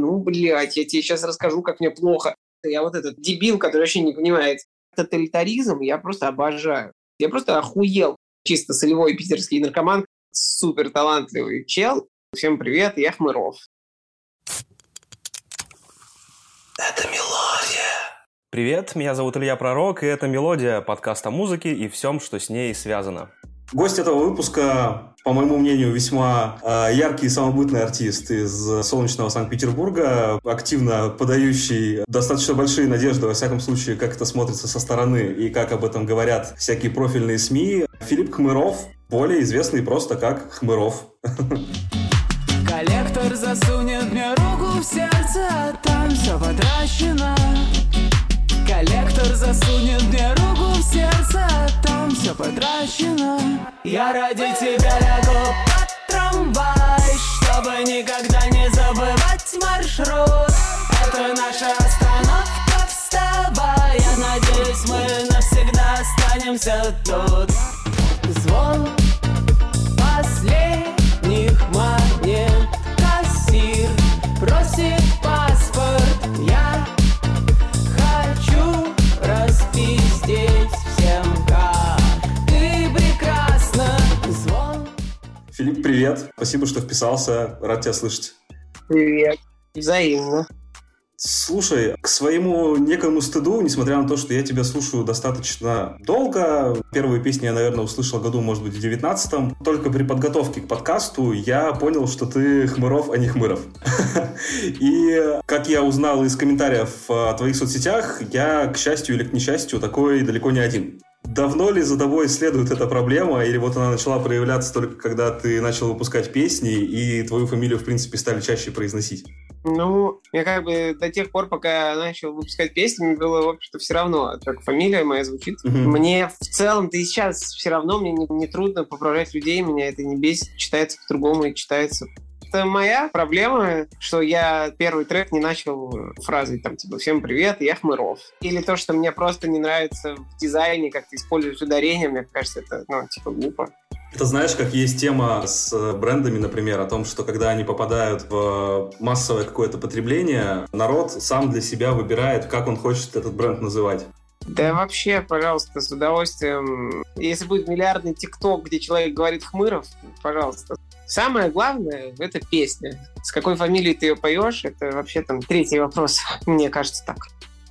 Ну, блядь, я тебе сейчас расскажу, как мне плохо. Я вот этот дебил, который вообще не понимает. Тоталитаризм я просто обожаю. Я просто охуел. Чисто солевой питерский наркоман, супер талантливый чел. Всем привет, я Хмыров. Это мелодия. Привет, меня зовут Илья Пророк, и это «Мелодия», подкаст о музыке и всем, что с ней связано. Гость этого выпуска, по моему мнению, весьма э, яркий и самобытный артист из солнечного Санкт-Петербурга, активно подающий достаточно большие надежды, во всяком случае, как это смотрится со стороны и как об этом говорят всякие профильные СМИ. Филипп Хмыров, более известный просто как Хмыров. Коллектор засунет мне руку в сердце, а там все потрачено. Коллектор засунет мне руку в сердце, там все потрачено. Я ради тебя лягу под трамвай, чтобы никогда не забывать маршрут. Это наша остановка, вставай. Я надеюсь, мы навсегда останемся тут. Звон последних Филипп, привет. Спасибо, что вписался. Рад тебя слышать. Привет. Взаимно. Слушай, к своему некому стыду, несмотря на то, что я тебя слушаю достаточно долго, первые песни я, наверное, услышал году, может быть, в девятнадцатом, только при подготовке к подкасту я понял, что ты Хмыров, а не Хмыров. И, как я узнал из комментариев в твоих соцсетях, я, к счастью или к несчастью, такой далеко не один. Давно ли за тобой следует эта проблема, или вот она начала проявляться только когда ты начал выпускать песни, и твою фамилию, в принципе, стали чаще произносить? Ну, я как бы до тех пор, пока я начал выпускать песни, мне было, в общем-то, все равно, как фамилия моя звучит. Мгм. Мне в целом-то и сейчас все равно, мне не, не трудно поправлять людей, меня это не бесит, читается по-другому и читается. Это моя проблема, что я первый трек не начал фразой там типа «Всем привет, я Хмыров». Или то, что мне просто не нравится в дизайне, как ты используешь ударение, мне кажется, это, ну, типа, глупо. Это знаешь, как есть тема с э, брендами, например, о том, что когда они попадают в массовое какое-то потребление, народ сам для себя выбирает, как он хочет этот бренд называть. Да вообще, пожалуйста, с удовольствием. Если будет миллиардный тикток, где человек говорит Хмыров, пожалуйста. Самое главное — это песня. С какой фамилией ты ее поешь, это вообще там третий вопрос. Мне кажется так.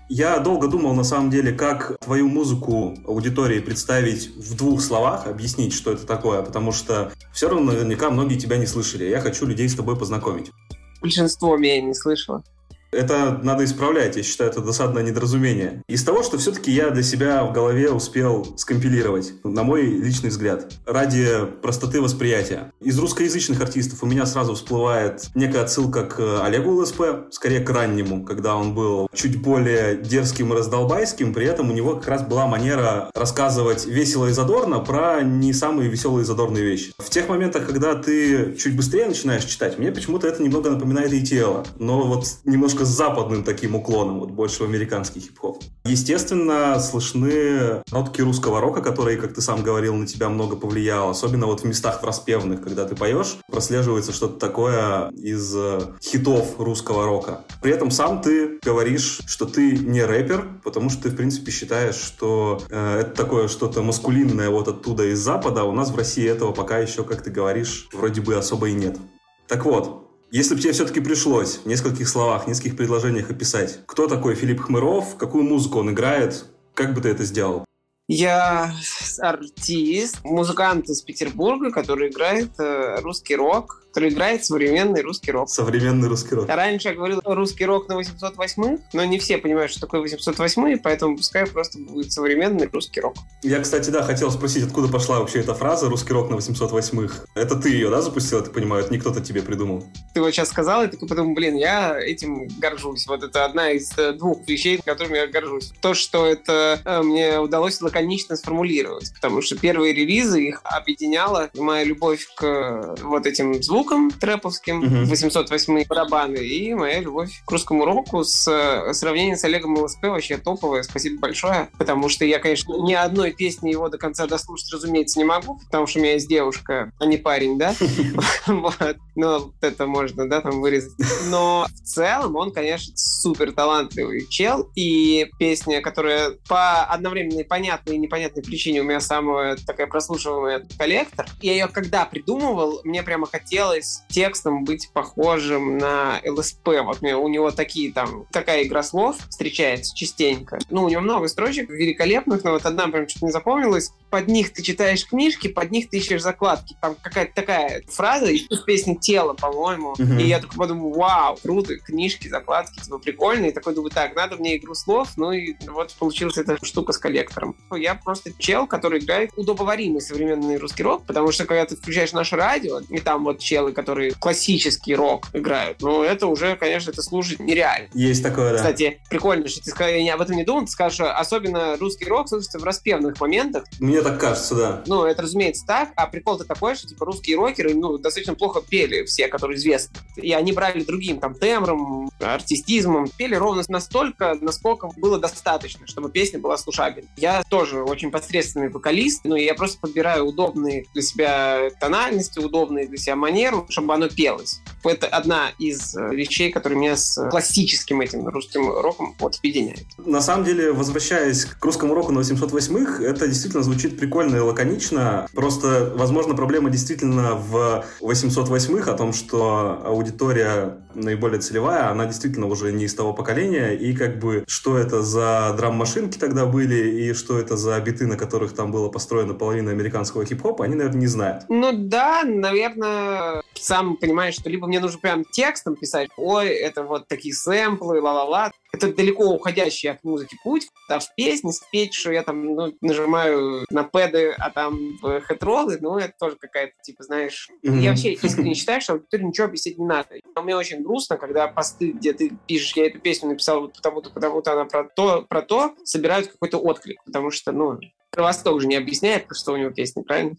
Я долго думал, на самом деле, как твою музыку аудитории представить в двух словах, объяснить, что это такое, потому что все равно наверняка многие тебя не слышали. Я хочу людей с тобой познакомить. Большинство меня не слышало. Это надо исправлять, я считаю, это досадное недоразумение. Из того, что все-таки я для себя в голове успел скомпилировать, на мой личный взгляд, ради простоты восприятия. Из русскоязычных артистов у меня сразу всплывает некая отсылка к Олегу ЛСП, скорее к раннему, когда он был чуть более дерзким и раздолбайским, при этом у него как раз была манера рассказывать весело и задорно про не самые веселые и задорные вещи. В тех моментах, когда ты чуть быстрее начинаешь читать, мне почему-то это немного напоминает и тело, но вот немножко с западным таким уклоном, вот больше в американский хип-хоп. Естественно, слышны нотки русского рока, которые, как ты сам говорил, на тебя много повлиял, особенно вот в местах распевных, когда ты поешь, прослеживается что-то такое из э, хитов русского рока. При этом сам ты говоришь, что ты не рэпер, потому что ты, в принципе, считаешь, что э, это такое что-то маскулинное вот оттуда из Запада, а у нас в России этого пока еще, как ты говоришь, вроде бы особо и нет. Так вот, если бы тебе все-таки пришлось в нескольких словах, в нескольких предложениях описать, кто такой Филипп Хмыров, какую музыку он играет, как бы ты это сделал? Я артист, музыкант из Петербурга, который играет э, русский рок, который играет современный русский рок. Современный русский рок. Раньше я говорил русский рок на 808, но не все понимают, что такое 808, поэтому пускай просто будет современный русский рок. Я, кстати, да, хотел спросить, откуда пошла вообще эта фраза «русский рок на 808-х». Это ты ее, да, запустил, я так понимаю? Это не кто-то тебе придумал? Ты вот сейчас сказал, и такой подумал, блин, я этим горжусь. Вот это одна из э, двух вещей, которыми я горжусь. То, что это э, мне удалось лаконично сформулировать, потому что первые релизы их объединяла моя любовь к э, вот этим звукам, звукам трэповским, Мгм. 808 барабаны, и моя любовь к русскому року с э, сравнением с Олегом ЛСП вообще топовое. Спасибо большое, потому что я, конечно, ни одной песни его до конца дослушать, разумеется, не могу, потому что у меня есть девушка, а не парень, да? Ну, это можно, да, там вырезать. Но в целом он, конечно, супер талантливый чел, и песня, которая по одновременной понятной и непонятной причине у меня самая такая прослушиваемая коллектор. Я ее когда придумывал, мне прямо хотелось текстом быть похожим на ЛСП. Вот у него такие там, такая игра слов встречается частенько. Ну, у него много строчек великолепных, но вот одна прям что-то не запомнилась. Под них ты читаешь книжки, под них ты ищешь закладки. Там какая-то такая фраза из песни «Тело», по-моему. Мгм. И я такой подумал, вау, круто, книжки, закладки, типа прикольные. И такой думаю, так, надо мне игру слов, ну и вот получилась эта штука с коллектором. Я просто чел, который играет удобоваримый современный русский рок, потому что когда ты включаешь наше радио, и там вот челы, которые классический рок играют, ну это уже, конечно, это слушать нереально. Есть такое, да. Кстати, прикольно, что ты сказал, я об этом не думал, ты скажешь, особенно русский рок слушается в распевных моментах, Мне так кажется, да. ну, это, разумеется, так, а прикол-то такой, что, типа, русские рокеры, ну, достаточно плохо пели все, которые известны. И они брали другим, там, тембром, артистизмом, пели ровно настолько, насколько было достаточно, чтобы песня была слушабельной. Я тоже очень посредственный вокалист, но я просто подбираю удобные для себя тональности, удобные для себя манеру, чтобы оно пелось. Это одна из э, вещей, которые меня с классическим этим русским роком вот объединяет. На самом деле, возвращаясь к русскому року на 808-х, это действительно звучит прикольно и лаконично. Просто, возможно, проблема действительно в 808-х, о том, что аудитория наиболее целевая, она действительно уже не из того поколения, и как бы, что это за драм-машинки тогда были, и что это за биты, на которых там было построена половина американского хип-хопа, они, наверное, не знают. Ну да, наверное, сам понимаешь, что либо мне нужно прям текстом писать, ой, это вот такие сэмплы, ла-ла-ла. Это далеко уходящий от музыки путь. А в песне спеть, что я там ну, нажимаю на пэды, а там в хэтролы, ну это тоже какая-то, типа, знаешь... Мгм. Я вообще искренне считаю, что аудитории ничего объяснять не надо. Но мне очень грустно, когда посты, где ты пишешь, я эту песню написал вот потому-то, потому-то она про то, про то, собирают какой-то отклик. Потому что, ну, Кровосток же не объясняет, что у него песня, правильно?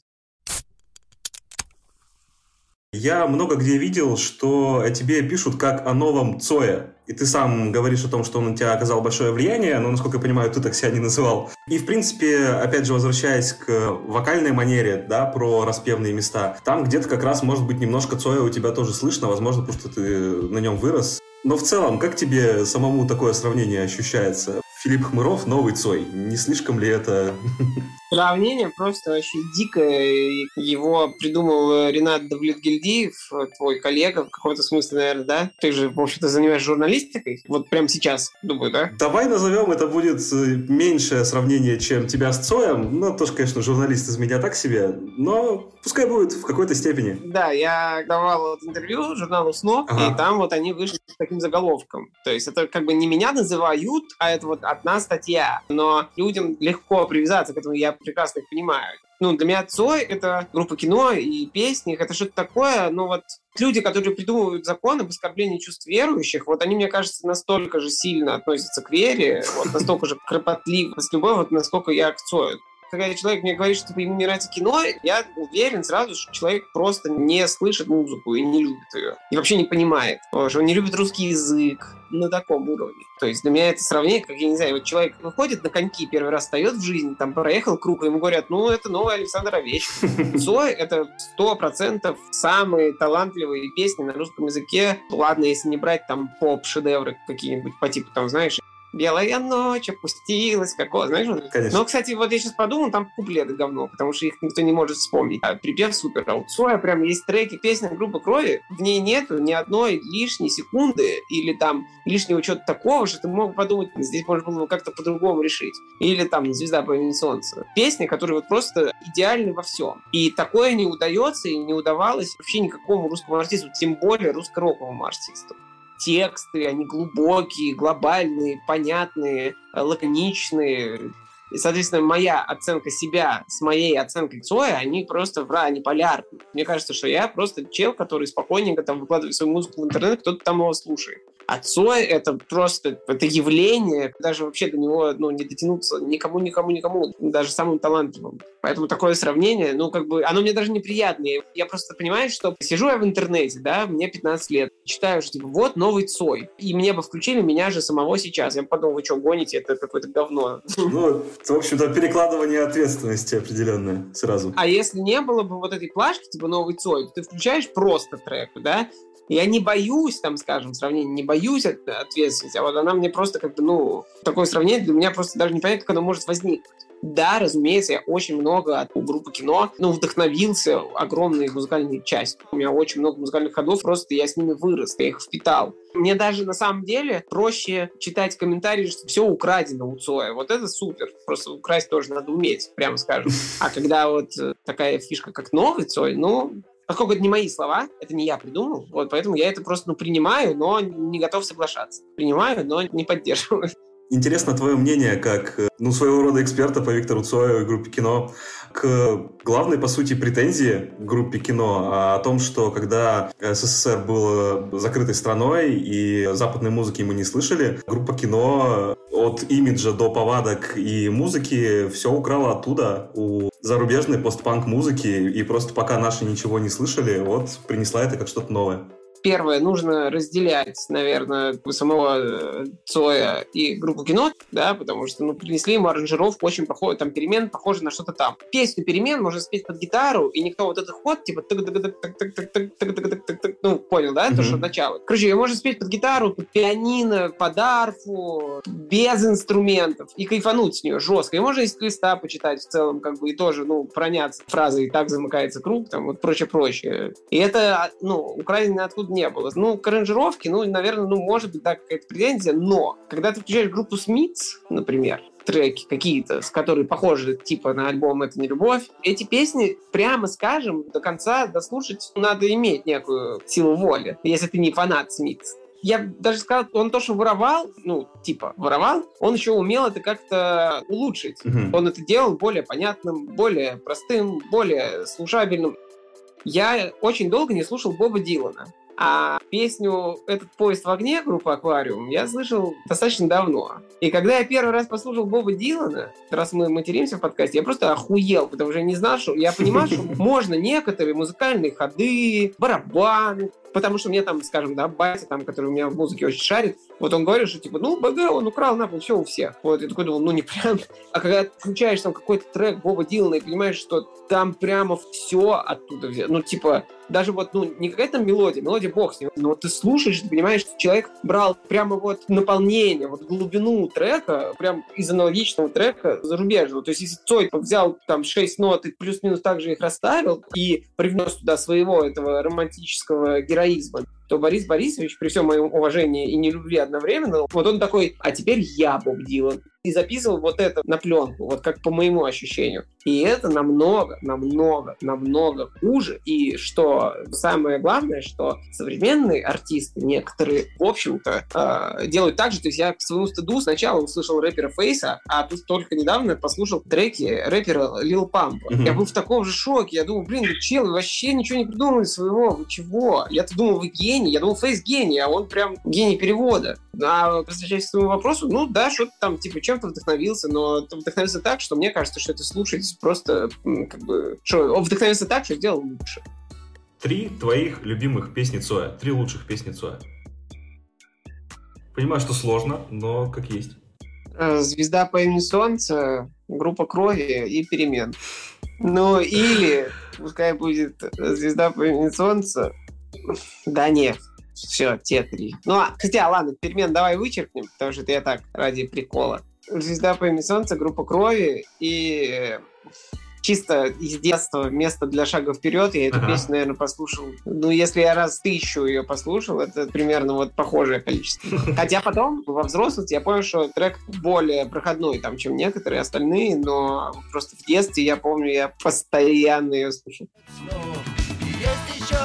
Я много где видел, что о тебе пишут как о новом Цое. И ты сам говоришь о том, что он на тебя оказал большое влияние, но, насколько я понимаю, ты так себя не называл. И, в принципе, опять же, возвращаясь к вокальной манере, да, про распевные места, там где-то как раз, может быть, немножко Цоя у тебя тоже слышно, возможно, потому что ты на нем вырос. Но в целом, как тебе самому такое сравнение ощущается? Филипп Хмыров, новый Цой. Не слишком ли это... Сравнение просто вообще дикое. Его придумал э, Ренат Давлетгильдиев, э, твой коллега, в каком-то смысле, наверное, да? Ты же, в общем-то, занимаешься журналистикой. Вот прямо сейчас, думаю, да? Давай назовем, это будет э, меньшее сравнение, чем тебя с Цоем. Ну, тоже, конечно, журналист из меня так себе, но пускай будет в какой-то степени. Да, я давал вот интервью журналу СНО, Ага. и там вот они вышли с таким заголовком. То есть это как бы не меня называют, а это вот одна статья. Но людям легко привязаться к этому, я прекрасно их понимаю. Ну, для меня Цой — это группа кино и песни, это что-то такое, ну вот люди, которые придумывают закон об оскорблении чувств верующих, вот они, мне кажется, настолько же сильно относятся к вере, вот настолько же кропотливо с любовью, вот насколько я к Цою когда человек мне говорит, что типа, ему не нравится кино, я уверен сразу, что человек просто не слышит музыку и не любит ее. И вообще не понимает. Что он не любит русский язык на таком уровне. То есть для меня это сравнение, как, я не знаю, вот человек выходит на коньки, первый раз встает в жизни, там проехал круг, и ему говорят, ну, это новый Александр Овечкин. Цой — это сто процентов самые талантливые песни на русском языке. Ладно, если не брать там поп-шедевры какие-нибудь по типу, там, знаешь, Белая ночь опустилась, какого, знаешь? Конечно. Но, кстати, вот я сейчас подумал, там куплеты говно, потому что их никто не может вспомнить. А припев супер. А у Цоя прям есть треки, песня группы Крови, в ней нету ни одной лишней секунды или там лишнего чего-то такого, что ты мог подумать, здесь можно было бы как-то по-другому решить. Или там «Звезда по имени Солнце». Песни, которые вот просто идеальны во всем. И такое не удается и не удавалось вообще никакому русскому артисту, тем более русско-роковому артисту тексты, они глубокие, глобальные, понятные, э, лаконичные. И, соответственно, моя оценка себя с моей оценкой Цоя, они просто в они полярны. Мне кажется, что я просто чел, который спокойненько там выкладывает свою музыку в интернет, кто-то там его слушает. А Цой — это просто это явление, даже вообще до него ну, не дотянуться никому, никому, никому, даже самым талантливым. Поэтому такое сравнение, ну, как бы, оно мне даже неприятное. Я просто понимаю, что сижу я в интернете, да, мне 15 лет, читаю, что, типа, вот новый Цой. И мне бы включили меня же самого сейчас. Я подумал, вы что, гоните, это какое-то говно. Ну, в общем-то, перекладывание ответственности определенное сразу. А если не было бы вот этой плашки, типа, новый Цой, то ты включаешь просто трек, да, я не боюсь, там, скажем, сравнения, не боюсь от ответственности, а вот она мне просто как бы, ну, такое сравнение для меня просто даже не понятно, как оно может возникнуть. Да, разумеется, я очень много от группы кино, ну, вдохновился огромной музыкальной частью. У меня очень много музыкальных ходов, просто я с ними вырос, я их впитал. Мне даже на самом деле проще читать комментарии, что все украдено у Цоя. Вот это супер. Просто украсть тоже надо уметь, прямо скажем. А когда вот э, такая фишка, как новый Цой, ну, поскольку это не мои слова, это не я придумал, вот, поэтому я это просто ну, принимаю, но не готов соглашаться. Принимаю, но не поддерживаю. Интересно твое мнение, как э, ну, своего рода эксперта по Виктору Цою и группе кино, к главной, по сути, претензии группе кино о том, что когда СССР был закрытой страной и западной музыки мы не слышали, группа кино от имиджа до повадок и музыки все украла оттуда, у зарубежной постпанк музыки, и просто пока наши ничего не слышали, вот принесла это как что-то новое. Первое, нужно разделять, наверное, самого э, Цоя и группу кино, да, потому что, ну, принесли ему аранжировку очень похожую, там, перемен, похоже на что-то там. Песню перемен можно спеть под гитару, и никто вот этот ход, типа, ну, понял, да, то, что начало. Короче, ее можно спеть под гитару, под пианино, под арфу, без инструментов, и кайфануть с нее жестко. И можно из листа почитать в целом, как бы, и тоже, ну, проняться фразой «и так замыкается круг», там, вот прочее-прочее. И это, ну, украдено откуда не было. Ну, к аранжировке, ну, наверное, ну, может быть, да, какая-то претензия, но когда ты включаешь группу Смитс, например, треки какие-то, с которые похожи типа на альбом «Это не любовь». Эти песни, прямо скажем, до конца дослушать надо иметь некую силу воли, если ты не фанат Смитс. Я даже сказал, он то, что воровал, ну, типа, воровал, он еще умел это как-то улучшить. Mm-hmm. Он это делал более понятным, более простым, более слушабельным. Я очень долго не слушал Боба Дилана. А песню «Этот поезд в огне» группы «Аквариум» я слышал достаточно давно. И когда я первый раз послушал Боба Дилана, раз мы материмся в подкасте, я просто охуел, потому что я не знал, что... Я понимал, что можно некоторые музыкальные ходы, барабаны, потому что мне там, скажем, да, батя, там, который у меня в музыке очень шарит, вот он говорит, что типа, ну, БГ он украл нахуй все у всех. Вот, я такой думал, ну, не прям. А когда включаешь там какой-то трек Боба Дилана и понимаешь, что там прямо все оттуда взято, ну, типа, даже вот, ну, не какая-то мелодия, мелодия бог с ним, но вот ты слушаешь, ты понимаешь, что человек брал прямо вот наполнение, вот глубину трека, прям из аналогичного трека зарубежного. То есть, если Цой взял там шесть нот и плюс-минус так же их расставил и привнес туда своего этого романтического Iraísma. То Борис Борисович, при всем моем уважении и нелюбви одновременно, вот он такой, а теперь я Боб Дилан. И записывал вот это на пленку, вот как по моему ощущению. И это намного, намного, намного хуже. И что самое главное, что современные артисты, некоторые, в общем-то, э, делают так же. То есть я к своему стыду сначала услышал рэпера Фейса, а тут только недавно послушал треки рэпера Лил Пампа. Mm-hmm. Я был в таком же шоке. Я думал, блин, вы чел, вы вообще ничего не придумали своего. Вы чего? Я-то думал, вы гений. Я думал, Фейс гений, а он прям гений перевода. А возвращаясь к своему вопросу, ну да, что-то там, типа, чем-то вдохновился, но вдохновился так, что мне кажется, что это слушать просто, как бы, что он вдохновился так, что сделал лучше. Три твоих любимых песни Цоя, три лучших песни Цоя. Понимаю, что сложно, но как есть. Э, Звезда по имени Солнце, группа крови и перемен. Ну, или, пускай будет Звезда по имени Солнце, да нет, все, те три. Ну, а, хотя, ладно, перемен давай вычеркнем, потому что это я так, ради прикола. Звезда по имени Солнце, группа крови и чисто из детства место для шага вперед. Я эту ага. песню, наверное, послушал. Ну, если я раз тысячу ее послушал, это примерно вот похожее количество. Хотя потом, во взрослости, я понял, что трек более проходной, там, чем некоторые остальные, но просто в детстве, я помню, я постоянно ее слушал. Есть еще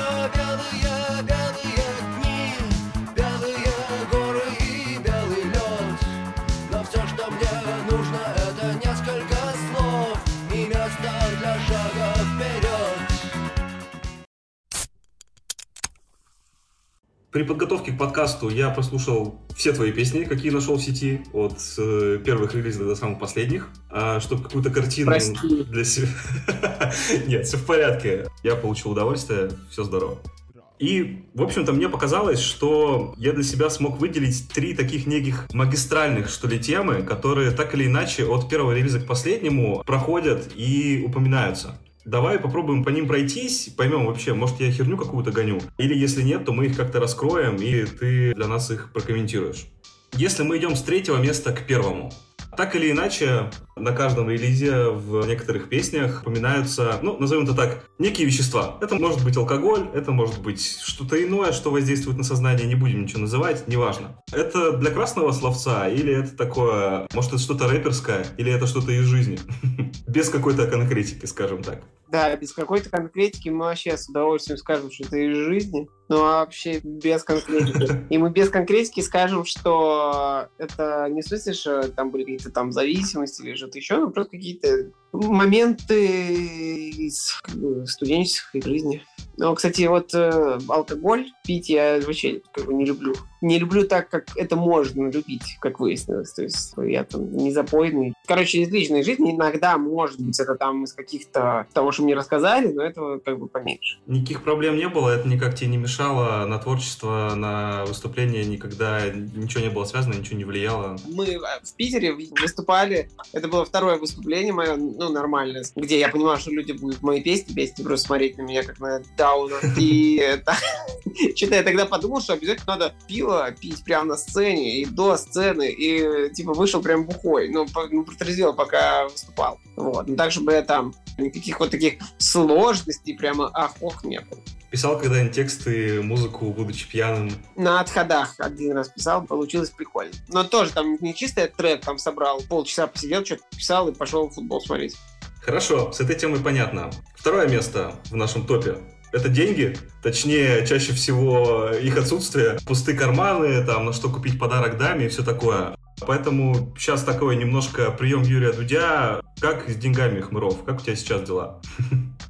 При подготовке к подкасту я прослушал все твои песни, какие нашел в сети, от э, первых релизов до самых последних, а, чтобы какую-то картину Прости. для себя... Нет, все в порядке. Я получил удовольствие, все здорово. И, в общем-то, мне показалось, что я для себя смог выделить три таких неких магистральных, что ли, темы, которые так или иначе от первого релиза к последнему проходят и упоминаются. Давай попробуем по ним пройтись, поймем вообще, может я херню какую-то гоню, или если нет, то мы их как-то раскроем, и ты для нас их прокомментируешь. Если мы идем с третьего места к первому, так или иначе, на каждом релизе в некоторых песнях упоминаются, ну, назовем это так, некие вещества. Это может быть алкоголь, это может быть что-то иное, что воздействует на сознание, не будем ничего называть, неважно. Это для красного словца или это такое, может, это что-то рэперское, или это что-то из жизни? Без какой-то конкретики, скажем так. Да, без какой-то конкретики мы вообще с удовольствием скажем, что это из жизни, ну вообще без конкретики. И мы без конкретики скажем, что это не в смысле, что там были какие-то там зависимости или что-то еще, но просто какие-то моменты из студенческой жизни. Ну, кстати, вот э, алкоголь пить я вообще как бы не люблю. Не люблю так, как это можно любить, как выяснилось. То есть я там не запойный. Короче, из личной жизни иногда, может быть, это там из каких-то того, что мне рассказали, но этого как бы поменьше. Никаких проблем не было, это никак тебе не мешало на творчество, на выступление никогда ничего не было связано, ничего не влияло. Мы э, в Питере выступали, это было второе выступление мое, ну, нормальное, где я понимал, что люди будут мои песни петь и просто смотреть на меня как на дауна. И. Что-то я тогда подумал, что обязательно надо пиво пить прямо на сцене и до сцены, и типа вышел прям бухой. Ну, ну протрезвел, пока выступал. Вот. Ну, так, чтобы я там никаких вот таких сложностей прямо ах-ох не было. Писал когда-нибудь тексты, музыку, будучи пьяным? На отходах один раз писал, получилось прикольно. Но тоже там не чисто я трек там собрал, полчаса посидел, что-то писал и пошел футбол смотреть. Хорошо, с этой темой понятно. Второе место в нашем топе это деньги, точнее, чаще всего их отсутствие, пустые карманы, там, на что купить подарок даме и все такое. Поэтому сейчас такой немножко прием Юрия Дудя. Как с деньгами, Хмыров? Как у тебя сейчас дела?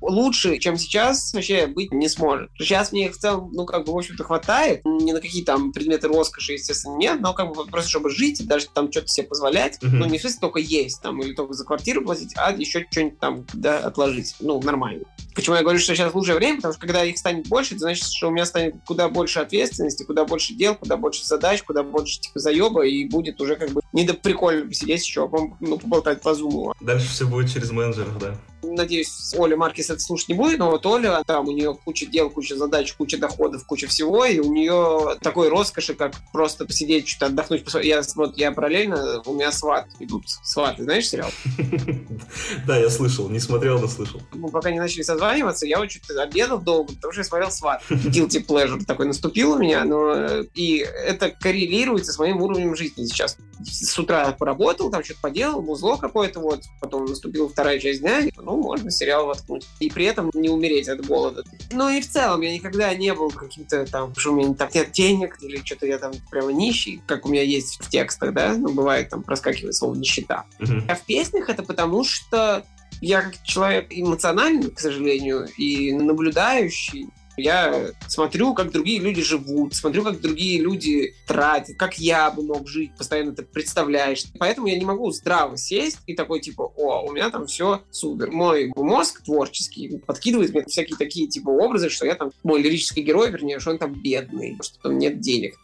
лучше, чем сейчас, вообще быть не сможет. Сейчас мне их в целом, ну, как бы, в общем-то, хватает. Ни на какие там предметы роскоши, естественно, нет, но как бы просто, чтобы жить и даже там что-то себе позволять, Мгм. ну, не в смысле только есть там или только за квартиру платить, а еще что-нибудь там, да, отложить. Ну, нормально. Почему я говорю, что сейчас лучшее время? Потому что когда их станет больше, это значит, что у меня станет куда больше ответственности, куда больше дел, куда больше задач, куда больше типа заеба, и будет уже как бы не до прикольно посидеть еще, ну, поболтать по зуму. Дальше все будет через менеджеров, да? Надеюсь, Оля Маркис это слушать не будет, но вот Оля, там у нее куча дел, куча задач, куча доходов, куча всего, и у нее такой роскоши, как просто посидеть, что-то отдохнуть. посмотреть. Я, вот, я параллельно, у меня сват идут. Сваты, знаешь сериал? Да, я слышал, не смотрел, но слышал. Мы пока не начали созваниваться, я что-то обедал долго, потому что я смотрел сват. Guilty pleasure такой наступил у меня, но э, и это коррелируется с моим уровнем жизни сейчас. С утра поработал, там что-то поделал, музло какое-то, вот, потом наступила вторая часть дня, и, ну, можно сериал воткнуть. И при этом не умереть от голода. Ну и в целом я никогда не был каким-то там, что у меня там нет денег, или что-то я там прямо нищий, как у меня есть в текстах, да, ну, бывает там проскакивает слово нищета. Мгм. А в песнях это потому, что я как человек эмоциональный, к сожалению, и наблюдающий. Я смотрю, как другие люди живут, смотрю, как другие люди тратят, как я бы мог жить, постоянно это представляешь. Поэтому я не могу здраво сесть и такой, типа, о, у меня там все супер. Мой мозг творческий подкидывает мне всякие такие, типа, образы, что я там, мой лирический герой, вернее, что он там бедный, что там нет денег.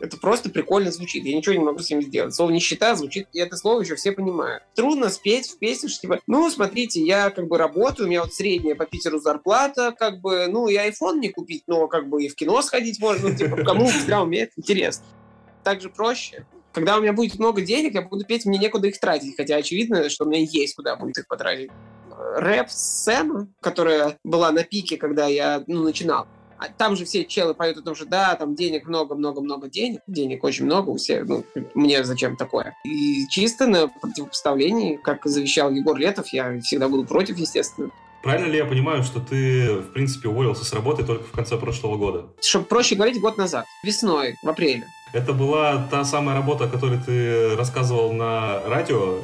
Это просто прикольно звучит. Я ничего не могу с ним сделать. Слово нищета звучит, и это слово еще все понимают. Трудно спеть в песне, что типа, ну, смотрите, я как бы работаю, у меня вот средняя по Питеру зарплата, как бы, ну, и iPhone не купить, но как бы и в кино сходить можно, ну, типа, кому всегда умеет интересно. Так же проще. Когда у меня будет много денег, я буду петь, мне некуда их тратить, хотя очевидно, что у меня есть куда будет их потратить. Рэп-сцена, которая была на пике, когда я ну, начинал, там же все челы поют о том, что да, там денег много-много-много денег, денег очень много у всех, ну, мне зачем такое? И чисто на противопоставлении, как завещал Егор Летов, я всегда буду против, естественно. Правильно ли я понимаю, что ты, в принципе, уволился с работы только в конце прошлого года? Чтобы проще говорить, год назад, весной, в апреле. Это была та самая работа, о которой ты рассказывал на радио,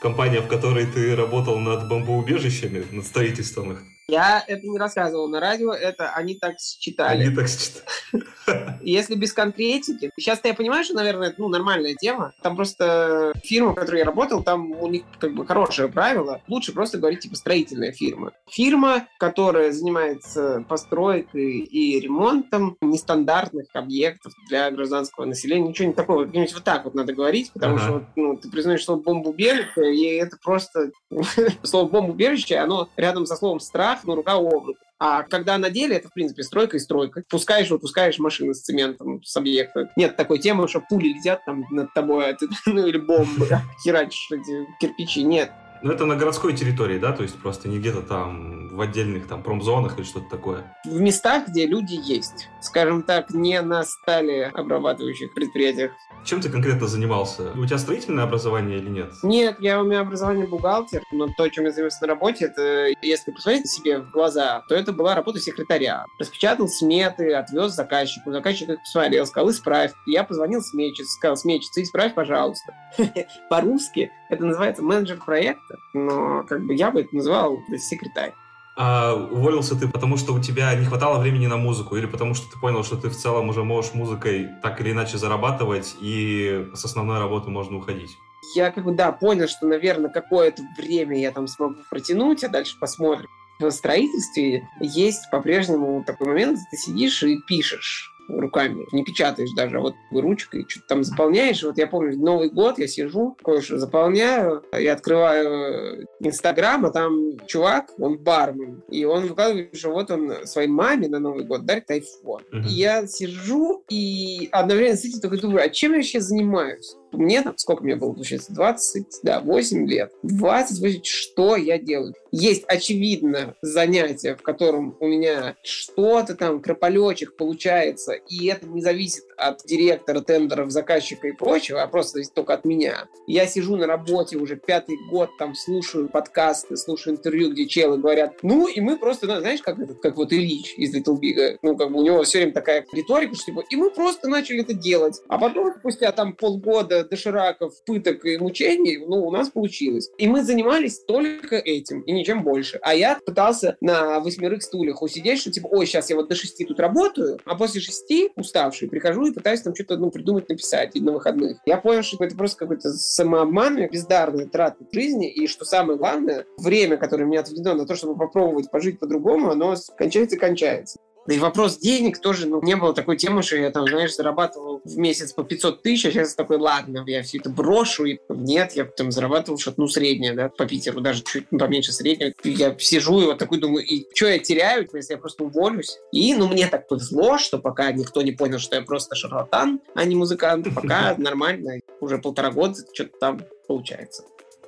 компания, в которой ты работал над бомбоубежищами, над строительством их. Я это не рассказывал на радио, это они так считали. Они так считают. Если без конкретики, сейчас я понимаю, что, наверное, это ну, нормальная тема. Там просто фирма, в которой я работал, там у них как бы хорошее правило. Лучше просто говорить типа строительная фирма. Фирма, которая занимается постройкой и ремонтом нестандартных объектов для гражданского населения. Ничего не такого. Вот так вот надо говорить, потому ага. что ну, ты признаешь слово бомбоубежище, и это просто слово бомбоубежище, оно рядом со словом страх, но рука об руку. А когда на деле, это, в принципе, стройка и стройка. Пускаешь, выпускаешь машины с цементом, с объекта. Нет такой темы, что пули летят там над тобой, а ты, ну или бомбы, херачишь эти кирпичи. Нет. Ну, это на городской территории, да? То есть просто не где-то там в отдельных там промзонах или что-то такое? В местах, где люди есть. Скажем так, не на стали обрабатывающих предприятиях. Чем ты конкретно занимался? У тебя строительное образование или нет? Нет, я у меня образование бухгалтер, но то, чем я занимаюсь на работе, это, если посмотреть себе в глаза, то это была работа секретаря. Распечатал сметы, отвез заказчику, заказчик их посмотрел, сказал, исправь. Я позвонил сметчице, сказал, сметчица, исправь, пожалуйста. По-русски это называется менеджер проекта, но как бы я бы это называл секретарь. А уволился ты потому, что у тебя не хватало времени на музыку, или потому что ты понял, что ты в целом уже можешь музыкой так или иначе зарабатывать, и с основной работы можно уходить? Я как бы, да, понял, что, наверное, какое-то время я там смогу протянуть, а дальше посмотрим. В строительстве есть по-прежнему такой момент, ты сидишь и пишешь руками, не печатаешь даже, а вот ручкой что-то там заполняешь. Вот я помню, Новый год я сижу, кое-что заполняю, и открываю Инстаграм, а там чувак, он бармен, и он выкладывает, что вот он своей маме на Новый год дарит айфон. Uh-huh. И я сижу и одновременно с этим только думаю, а чем я сейчас занимаюсь? Мне там, сколько мне было, получается, 20, да, 8 лет. 28, что я делаю? Есть, очевидно, занятие, в котором у меня что-то там, крополечек получается, и это не зависит от директора, тендеров, заказчика и прочего, а просто зависит только от меня. Я сижу на работе уже пятый год, там слушаю подкасты, слушаю интервью, где челы говорят, ну, и мы просто, ну, знаешь, как, этот, как вот Ильич из Little Big, ну, как бы у него все время такая риторика, что типа, и мы просто начали это делать. А потом, спустя там полгода дошираков, пыток и мучений, ну, у нас получилось. И мы занимались только этим, и ничем больше. А я пытался на восьмерых стульях усидеть, что типа, ой, сейчас я вот до шести тут работаю, а после шести, уставший, прихожу и пытаюсь там что-то ну, придумать, написать на выходных. Я понял, что это просто какой-то самообман, бездарная трата жизни, и что самое главное, время, которое мне отведено на то, чтобы попробовать пожить по-другому, оно кончается и кончается. Да и вопрос денег тоже, ну, не было такой темы, что я там, знаешь, зарабатывал в месяц по 500 тысяч, а сейчас такой, ладно, я все это брошу. И нет, я там зарабатывал что-то, ну, среднее, да, по Питеру, даже чуть поменьше среднего. Я сижу и вот такой думаю, и что я теряю, если я просто уволюсь? И, ну, мне так повезло, что пока никто не понял, что я просто шарлатан, а не музыкант, пока нормально, уже полтора года что-то там получается.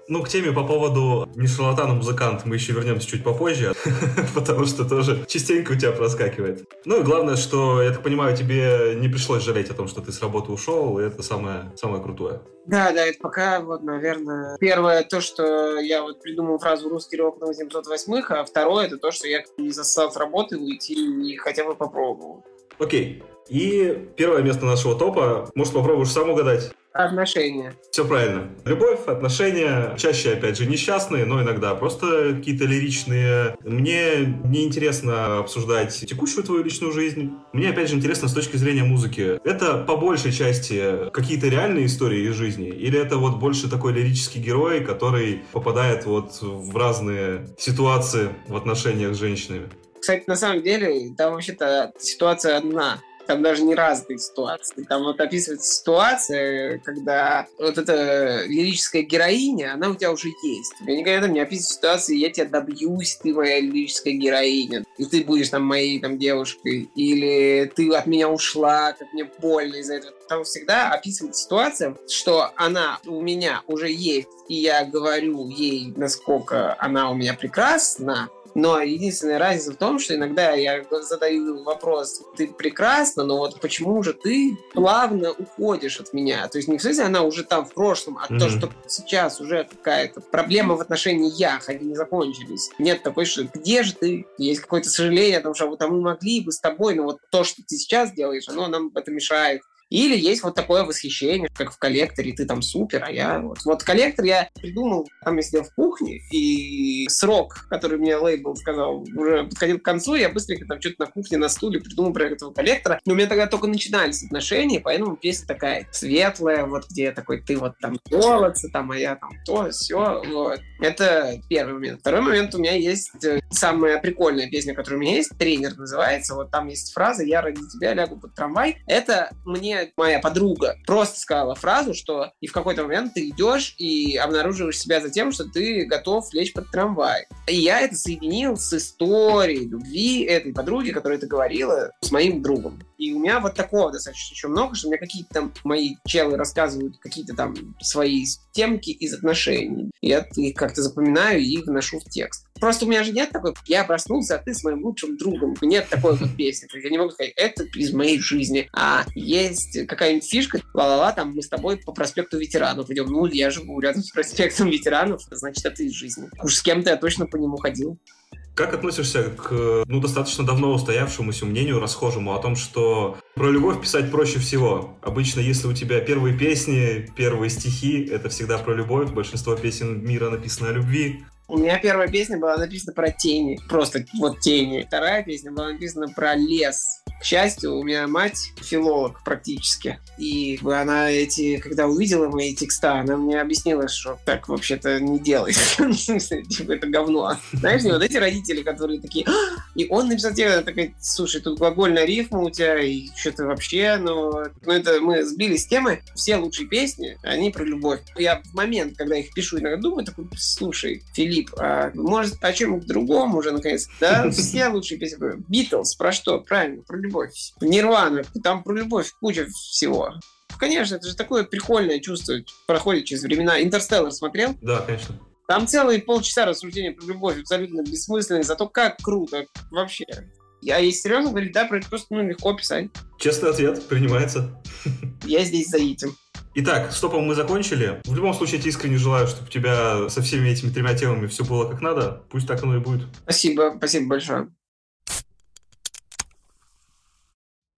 Ну, к теме по поводу не шарлатана музыкант мы еще вернемся чуть попозже, потому что тоже частенько у тебя проскакивает. Ну и главное, что, я так понимаю, тебе не пришлось жалеть о том, что ты с работы ушел, и это самое, самое крутое. Да, да, это пока, вот, наверное, первое то, что я вот придумал фразу «русский рок на 808 а второе это то, что я не застал с работы уйти и хотя бы попробовал. Окей. И первое место нашего топа, может, попробуешь сам угадать? Отношения. Все правильно. Любовь, отношения, чаще, опять же, несчастные, но иногда просто какие-то лиричные. Мне не интересно обсуждать текущую твою личную жизнь. Мне, опять же, интересно с точки зрения музыки. Это по большей части какие-то реальные истории из жизни? Или это вот больше такой лирический герой, который попадает вот в разные ситуации в отношениях с женщинами? Кстати, на самом деле, там вообще-то ситуация одна там даже не разные ситуации. Там вот описывается ситуация, когда вот эта лирическая героиня, она у тебя уже есть. Я никогда там не описываю ситуации, я тебя добьюсь, ты моя лирическая героиня, и ты будешь там моей там девушкой, или ты от меня ушла, как мне больно из-за этого. Там всегда описывается ситуация, что она у меня уже есть, и я говорю ей, насколько она у меня прекрасна, но единственная разница в том, что иногда я задаю вопрос, ты прекрасна, но вот почему же ты плавно уходишь от меня? То есть не в смысле она уже там в прошлом, а mm-hmm. то, что сейчас уже какая-то проблема в отношении я, они не закончились. Нет такой, что где же ты? Есть какое-то сожаление о том, что вот а мы могли бы с тобой, но вот то, что ты сейчас делаешь, оно нам это мешает Или есть вот такое восхищение, как в коллекторе, ты там супер, а я вот. Вот коллектор я придумал, там я сидел в кухне, и срок, который мне лейбл сказал, уже подходил к концу, я быстренько там что-то на кухне, на стуле придумал про этого коллектора. Но у меня тогда только начинались отношения, поэтому песня такая светлая, вот где такой, ты вот там молодцы, там, а я там то, все, вот. Это первый момент. Второй момент, у меня есть э, самая прикольная песня, которая у меня есть, «Тренер» называется, вот там есть фраза «Я ради тебя лягу под трамвай». Это мне моя подруга просто сказала фразу, что и в какой-то момент ты идешь и обнаруживаешь себя за тем, что ты готов лечь под трамвай. И я это соединил с историей любви этой подруги, которая это говорила, с моим другом. И у меня вот такого достаточно еще много, что меня какие-то там мои челы рассказывают какие-то там свои темки из отношений. Я их как-то запоминаю и вношу в текст. Просто у меня же нет такой, я проснулся, а ты с моим лучшим другом. Нет такой вот песни. То я не могу сказать, это из моей жизни. А есть какая-нибудь фишка, ла-ла-ла, там мы с тобой по проспекту ветеранов идем. Ну, я живу рядом с проспектом ветеранов, значит, это из жизни. Уж с кем-то я точно по нему ходил. Как относишься к ну, достаточно давно устоявшемуся мнению, расхожему, о том, что про любовь писать проще всего? Обычно, если у тебя первые песни, первые стихи, это всегда про любовь. Большинство песен мира написано о любви. У меня первая песня была написана про тени. Просто вот тени. Вторая песня была написана про лес. К счастью, у меня мать филолог практически. И она эти, когда увидела мои текста, она мне объяснила, что так вообще-то не делай. Типа это говно. Знаешь, вот эти родители, которые такие... «А!» и он написал тебе, такой, слушай, тут глагольная рифма у тебя, и что-то вообще, но... Ну, это мы сбились с темы. Все лучшие песни, они про любовь. Я в момент, когда их пишу, иногда думаю, такой, слушай, Филипп, а может, о чем-нибудь другом уже, наконец? Да, все лучшие песни. Битлз, про что? Правильно, про любовь. Нирвана, там про любовь куча всего. Конечно, это же такое прикольное чувство, проходит через времена. Интерстеллар смотрел? Да, конечно. Там целые полчаса рассуждения про любовь, абсолютно бессмысленные, зато как круто вообще. Я если серьезно говорить, да, про это просто ну, легко писать. Честный ответ, принимается. Я здесь за этим. Итак, стопом мы закончили. В любом случае, я тебе искренне желаю, чтобы у тебя со всеми этими тремя темами все было как надо. Пусть так оно и будет. Спасибо, спасибо большое.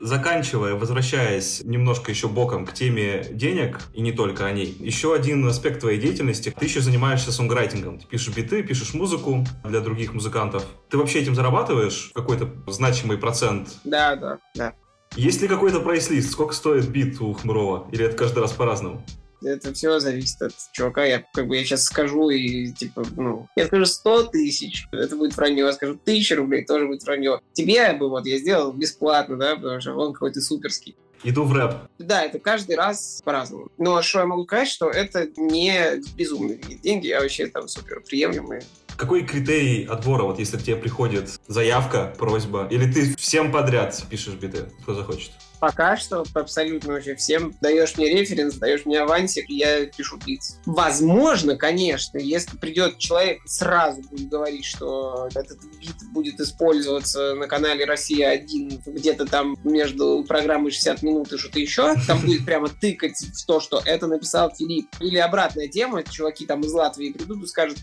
Заканчивая, возвращаясь немножко еще боком к теме денег, и не только о ней, еще один аспект твоей деятельности. Ты еще занимаешься сонграйтингом. Ты пишешь биты, пишешь музыку для других музыкантов. Ты вообще этим зарабатываешь какой-то значимый процент? Да, да, да. Есть ли какой-то прайс-лист? Сколько стоит бит у Хмурова? Или это каждый раз по-разному? Это все зависит от чувака. Я как бы я сейчас скажу и типа, ну, я скажу 100 тысяч, это будет вранье. Я скажу тысячу рублей, тоже будет вранье. Тебе бы вот я сделал бесплатно, да, потому что он какой-то суперский. Иду в рэп. Да, это каждый раз по-разному. Но что я могу сказать, что это не безумные деньги, а вообще там супер приемлемые. Какой критерий отбора, вот если к тебе приходит заявка, просьба, или ты всем подряд пишешь биты, кто захочет? Пока что абсолютно вообще всем даешь мне референс, даешь мне авансик, и я пишу бит. Возможно, конечно, если придет человек сразу будет говорить, что этот бит будет использоваться на канале «Россия-1» где-то там между программой 60 минут и что-то еще, там будет прямо тыкать в то, что это написал Филипп. Или обратная тема, чуваки там из Латвии придут и скажут,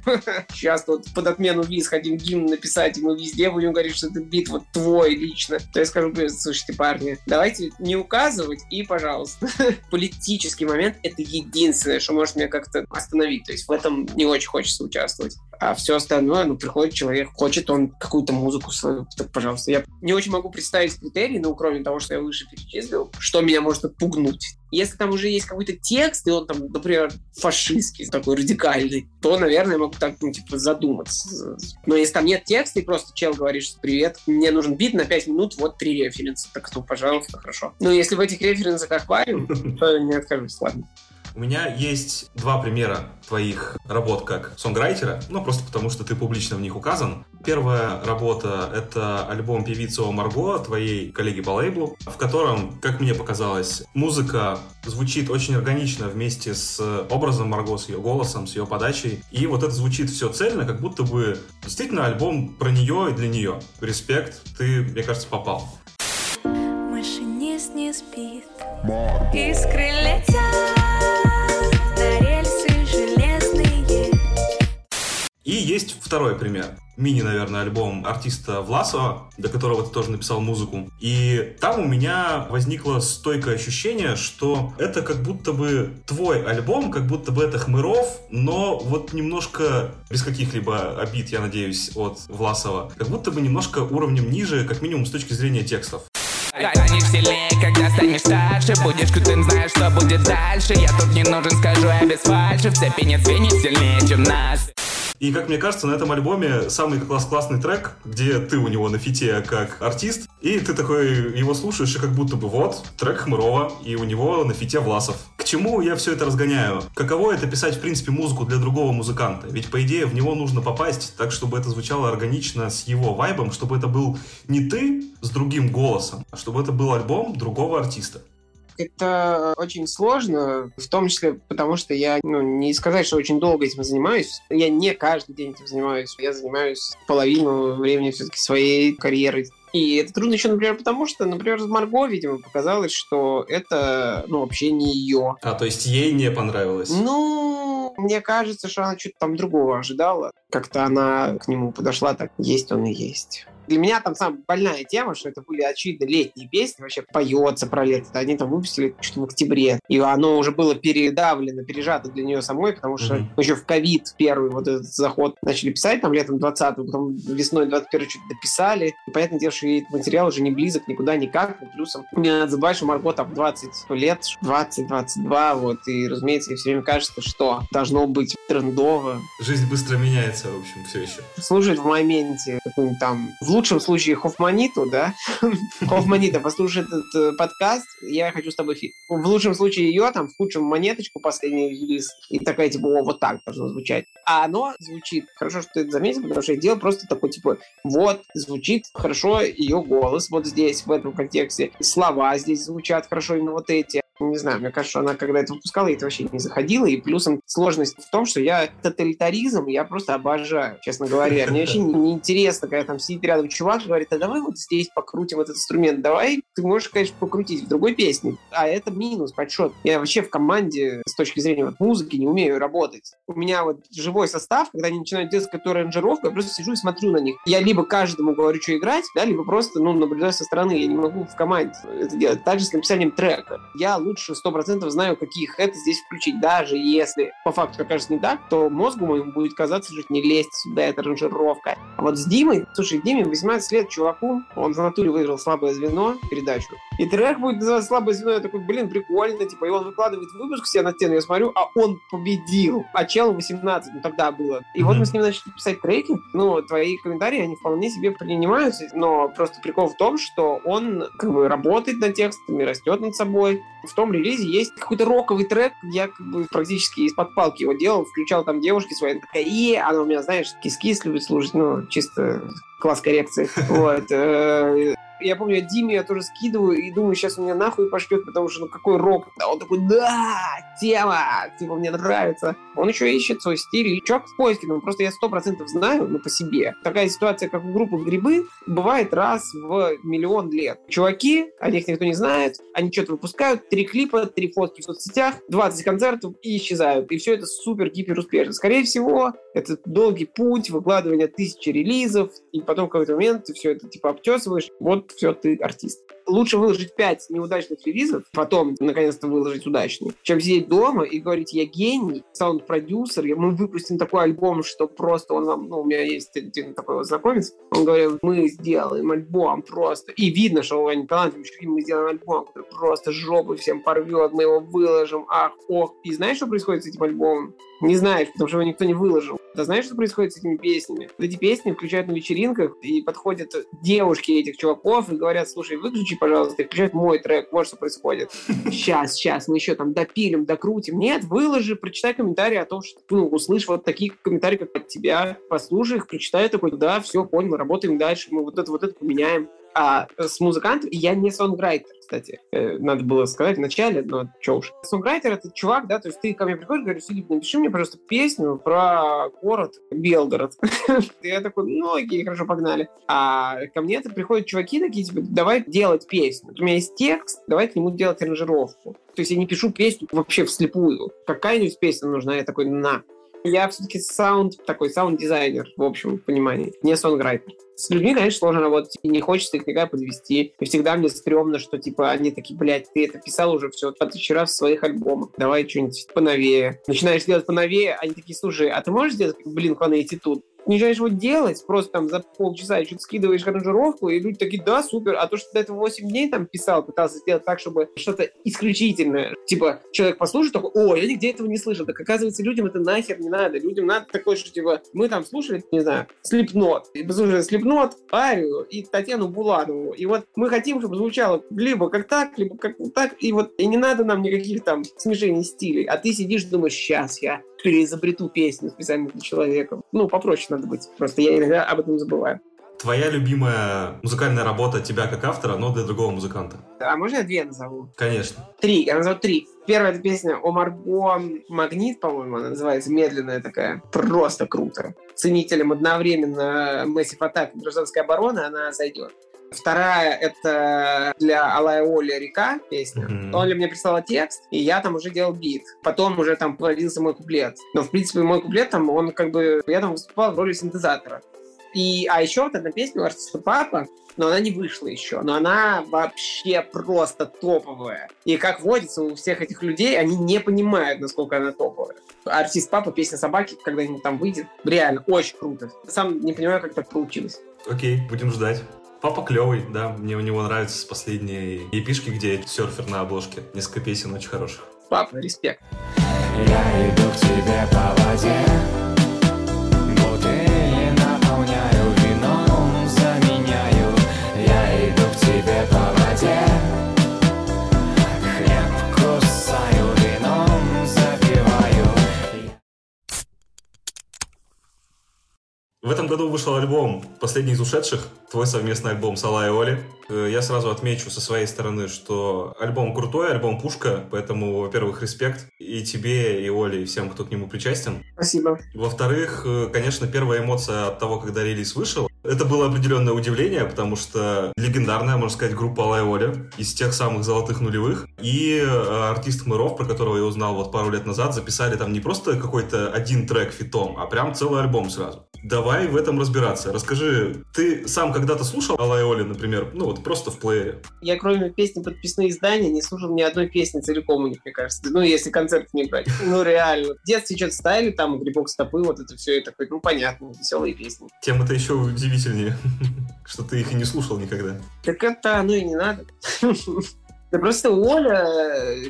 сейчас вот под отмену виз хотим гимн написать, и мы везде будем говорить, что это бит вот твой лично. То я скажу, слушайте, парни, давайте не указывать, и, пожалуйста. Политический момент — это единственное, что может меня как-то остановить. То есть в этом не очень хочется участвовать. А все остальное, ну, приходит человек, хочет он какую-то музыку свою, так, пожалуйста. Я не очень могу представить критерии, ну, кроме того, что я выше перечислил, что меня может отпугнуть. Если там уже есть какой-то текст, и он там, например, фашистский, такой радикальный, то, наверное, я могу так, ну, типа, задуматься. Но если там нет текста, и просто чел говорит, что привет, мне нужен бит на 5 минут, вот три референса. Так, ну, пожалуйста, хорошо. Но если в этих референсах аквариум, то не откажусь, ладно. У меня есть два примера твоих работ как сонграйтера, ну, просто потому что ты публично в них указан. Первая работа — это альбом певицы Марго, твоей коллеги по лейблу, в котором, как мне показалось, музыка звучит очень органично вместе с образом Марго, с ее голосом, с ее подачей. И вот это звучит все цельно, как будто бы действительно альбом про нее и для нее. Респект, ты, мне кажется, попал. Машинист не спит, искры летят. И есть Второй пример. Мини, наверное, альбом артиста Власова, для которого ты тоже написал музыку. И там у меня возникло стойкое ощущение, что это как будто бы твой альбом, как будто бы это Хмыров, но вот немножко без каких-либо обид, я надеюсь, от Власова, как будто бы немножко уровнем ниже, как минимум с точки зрения текстов. Станешь сильнее, когда станешь старше Будешь крутым, знаешь, что будет дальше Я тут не нужен, скажу я без фальши В цепи нет звеньев сильнее, чем нас И, как мне кажется, на этом альбоме самый класс классный трек, где ты у него на фите как артист, и ты такой его слушаешь, и как будто бы вот, трек Хмырова, и у него на фите Власов. К чему я все это разгоняю? Каково это писать, в принципе, музыку для другого музыканта? Ведь, по идее, в него нужно попасть так, чтобы это звучало органично с его вайбом, чтобы это был не ты с другим голосом, а чтобы это был альбом другого артиста. Это очень сложно, в том числе потому, что я, ну, не сказать, что очень долго этим занимаюсь. Я не каждый день этим занимаюсь. Я занимаюсь половину времени все-таки своей карьерой. И это трудно еще, например, потому что, например, Марго, видимо, показалось, что это, ну, вообще не ее. А, то есть ей не понравилось? Ну, мне кажется, что она что-то там другого ожидала. Как-то она к нему подошла так, есть он и есть. Для меня там самая больная тема, что это были, очевидно, летние песни, вообще поется про лето. Они там выпустили что-то в октябре, и оно уже было передавлено, пережато для нее самой, потому что Мгм. еще в ковид первый вот этот заход начали писать там летом 20 потом весной 21 что-то дописали. И понятное дело, что ей этот материал уже не близок никуда, никак. И плюсом мне надо забывать, что Марго там 20 лет, 20-22, вот. И, разумеется, ей все время кажется, что должно быть трендово, Жизнь быстро меняется, в общем, все еще. слушать в моменте какую-нибудь там, в лучшем случае, Хофманиту, да? Хофманита, послушай этот э, подкаст, я хочу с тобой feat. В лучшем случае ее, там, в худшем монеточку, последний релиз, и такая, типа, о, вот так должно звучать. А оно звучит, хорошо, что ты это заметил, потому что я делал просто такой, типа, вот, звучит хорошо ее голос вот здесь, в этом контексте, слова здесь звучат хорошо, именно вот эти. Не знаю, мне кажется, что она когда это выпускала, ей это вообще не заходило. И плюсом сложность в том, что я тоталитаризм я просто обожаю, честно говоря. Мне вообще не- неинтересно, когда там сидит рядом чувак и говорит, а давай вот здесь покрутим этот инструмент. Давай, ты можешь, конечно, покрутить в другой песне. А это минус, подсчет. Я вообще в команде с точки зрения вот музыки не умею работать. У меня вот живой состав, когда они начинают делать какую-то аранжировку, я просто сижу и смотрю на них. Я либо каждому говорю, что играть, да, либо просто, ну, наблюдаю со стороны. Я не могу в команде это делать. Также с написанием трека. Я лучше 100% знаю, какие хэты здесь включить. Даже если по факту окажется не так, то мозгу моему будет казаться, что не лезть сюда, это аранжировка. А вот с Димой, слушай, Диме 18 лет чуваку, он в натуре выиграл слабое звено, передачу. И трек будет называться «Слабое звено». Я такой, блин, прикольно, типа, и он выкладывает выпуск себе на стену, я смотрю, а он победил. А челу 18, ну тогда было. И вот мы с ним начали писать треки. Ну, твои комментарии, они вполне себе принимаются, но просто прикол в том, что он как бы работает над текстами, растет над собой. В том релизе есть какой-то роковый трек, я как бы практически из-под палки его делал, включал там девушки свои, она такая, е, она у меня, знаешь, кис-кис любит слушать, ну, чисто класс коррекции. Вот. э, Я помню, я Диме я тоже скидываю и думаю, сейчас у меня нахуй пошлет, потому что ну какой рок. А он такой, да, тема, типа мне нравится. Он еще ищет свой стиль. И чувак в поиске, ну просто я сто процентов знаю, ну по себе. Такая ситуация, как у группы «Грибы», бывает раз в миллион лет. Чуваки, о них никто не знает, они что-то выпускают, три клипа, три фотки в соцсетях, 20 концертов и исчезают. И все это супер-гипер успешно. Скорее всего, это долгий путь, выкладывание тысячи релизов, и потом в какой-то момент ты все это типа обтесываешь, вот все, ты артист. Лучше выложить 5 неудачных релизов, потом наконец-то выложить удачный, чем сидеть дома и говорить, я гений, саунд-продюсер, мы выпустим такой альбом, что просто он вам, ну, у меня есть один такой вот знакомец, он говорит, мы сделаем альбом просто, и видно, что они талантливый мы сделаем альбом, который просто жопу всем порвет, мы его выложим, ах, ох. И знаешь, что происходит с этим альбомом? Не знаешь, потому что его никто не выложил. Да знаешь, что происходит с этими песнями? Эти песни включают на вечеринках, и подходят девушки этих чуваков и говорят, слушай, выключи, пожалуйста, и включают мой трек, вот что происходит. Сейчас, сейчас, мы еще там допилим, докрутим. Нет, выложи, прочитай комментарии о том, что, ну, услышь вот такие комментарии, как от тебя, послушай их, прочитай, такой, да, все, понял, работаем дальше, мы вот это, вот это поменяем. А с музыкантом я не сонграйтер, кстати. Э, Надо было сказать в начале, но чё уж. Сонграйтер — это чувак, да, то есть ты ко мне приходишь, говоришь, Филипп, напиши мне, пожалуйста, песню про город Белгород. Я такой, ну окей, хорошо, погнали. А ко мне приходят чуваки такие, типа, давай делать песню. У меня есть текст, давай к нему делать аранжировку. То есть я не пишу песню вообще вслепую. Какая-нибудь песня нужна, я такой, на. Я все-таки саунд, такой саунд-дизайнер, в общем понимании, не songwriter. С людьми, конечно, сложно работать, и не хочется их никогда подвести. И всегда мне стрёмно, что, типа, они такие, блядь, ты это писал уже все по тысячи раз в своих альбомах, давай что-нибудь поновее. Начинаешь делать поновее, они такие, слушай, а ты можешь сделать, блин, one тут? Начинаешь его делать, просто там за полчаса еще скидываешь аранжировку, и люди такие, да, супер, а то, что ты это 8 дней там писал, пытался сделать так, чтобы что-то исключительное, типа, человек послушает, такой, о, я нигде этого не слышал, так оказывается, людям это нахер не надо, людям надо такое, что, типа, мы там слушали, не знаю, Слепнот, и послушали Слепнот, Арию и Татьяну Буланову, и вот мы хотим, чтобы звучало либо как так, либо как так, и вот, и не надо нам никаких там смешений стилей, а ты сидишь, думаешь, сейчас я переизобрету песню специально для человека. Ну, попроще надо быть. Просто я иногда об этом забываю. Твоя любимая музыкальная работа тебя как автора, но для другого музыканта? А можно я две назову? Конечно. Три. Я назову три. Первая эта песня о Марго Магнит, по-моему, она называется, медленная такая. Просто круто. Ценителям одновременно Massive Attack и гражданской обороны она зайдет. Вторая — это для Алая Оли «Река» песня. Mm-hmm. Он ли мне прислал текст, и я там уже делал бит. Потом уже там появился мой куплет. Но, в принципе, мой куплет там, он как бы... Я там выступал в роли синтезатора. И, а еще вот одна песня у артиста Папа, но она не вышла еще. Но она вообще просто топовая. И как водится у всех этих людей, они не понимают, насколько она топовая. Артист Папа, песня собаки, когда-нибудь там выйдет. Реально, очень круто. Сам не понимаю, как так получилось. Окей, будем ждать. Папа клевый, да, мне у него нравятся последние епишки, где серфер на обложке. Несколько песен очень хороших. Папа, респект. Я иду к тебе по воде, бутыли В этом году вышел альбом «Последний из ушедших», твой совместный альбом с Алай Оли. Э, Я сразу отмечу со своей стороны, что альбом крутой, альбом пушка, поэтому, во-первых, респект и тебе, и Оле, и всем, кто к нему причастен. Спасибо. Во-вторых, э, конечно, первая эмоция от того, когда релиз вышел, это было определенное удивление, потому что легендарная, можно сказать, группа Алай Оля из тех самых золотых нулевых. И э, артист Хмыров, про которого я узнал вот пару лет назад, записали там не просто какой-то один трек фитом, а прям целый альбом сразу. Давай в этом разбираться. Расскажи, ты сам когда-то слушал Алай Оли, например, ну вот просто в плеере? Я кроме песни «Подписные издания» не слушал ни одной песни целиком у них, мне кажется. Ну, если концерт не брать. Ну, реально. В детстве что-то ставили, там, «Грибок стопы», вот это все, и такой, ну, понятно, веселые песни. Тем это еще удивительнее, что ты их и не слушал никогда. Так это оно и не надо. Да просто Оля,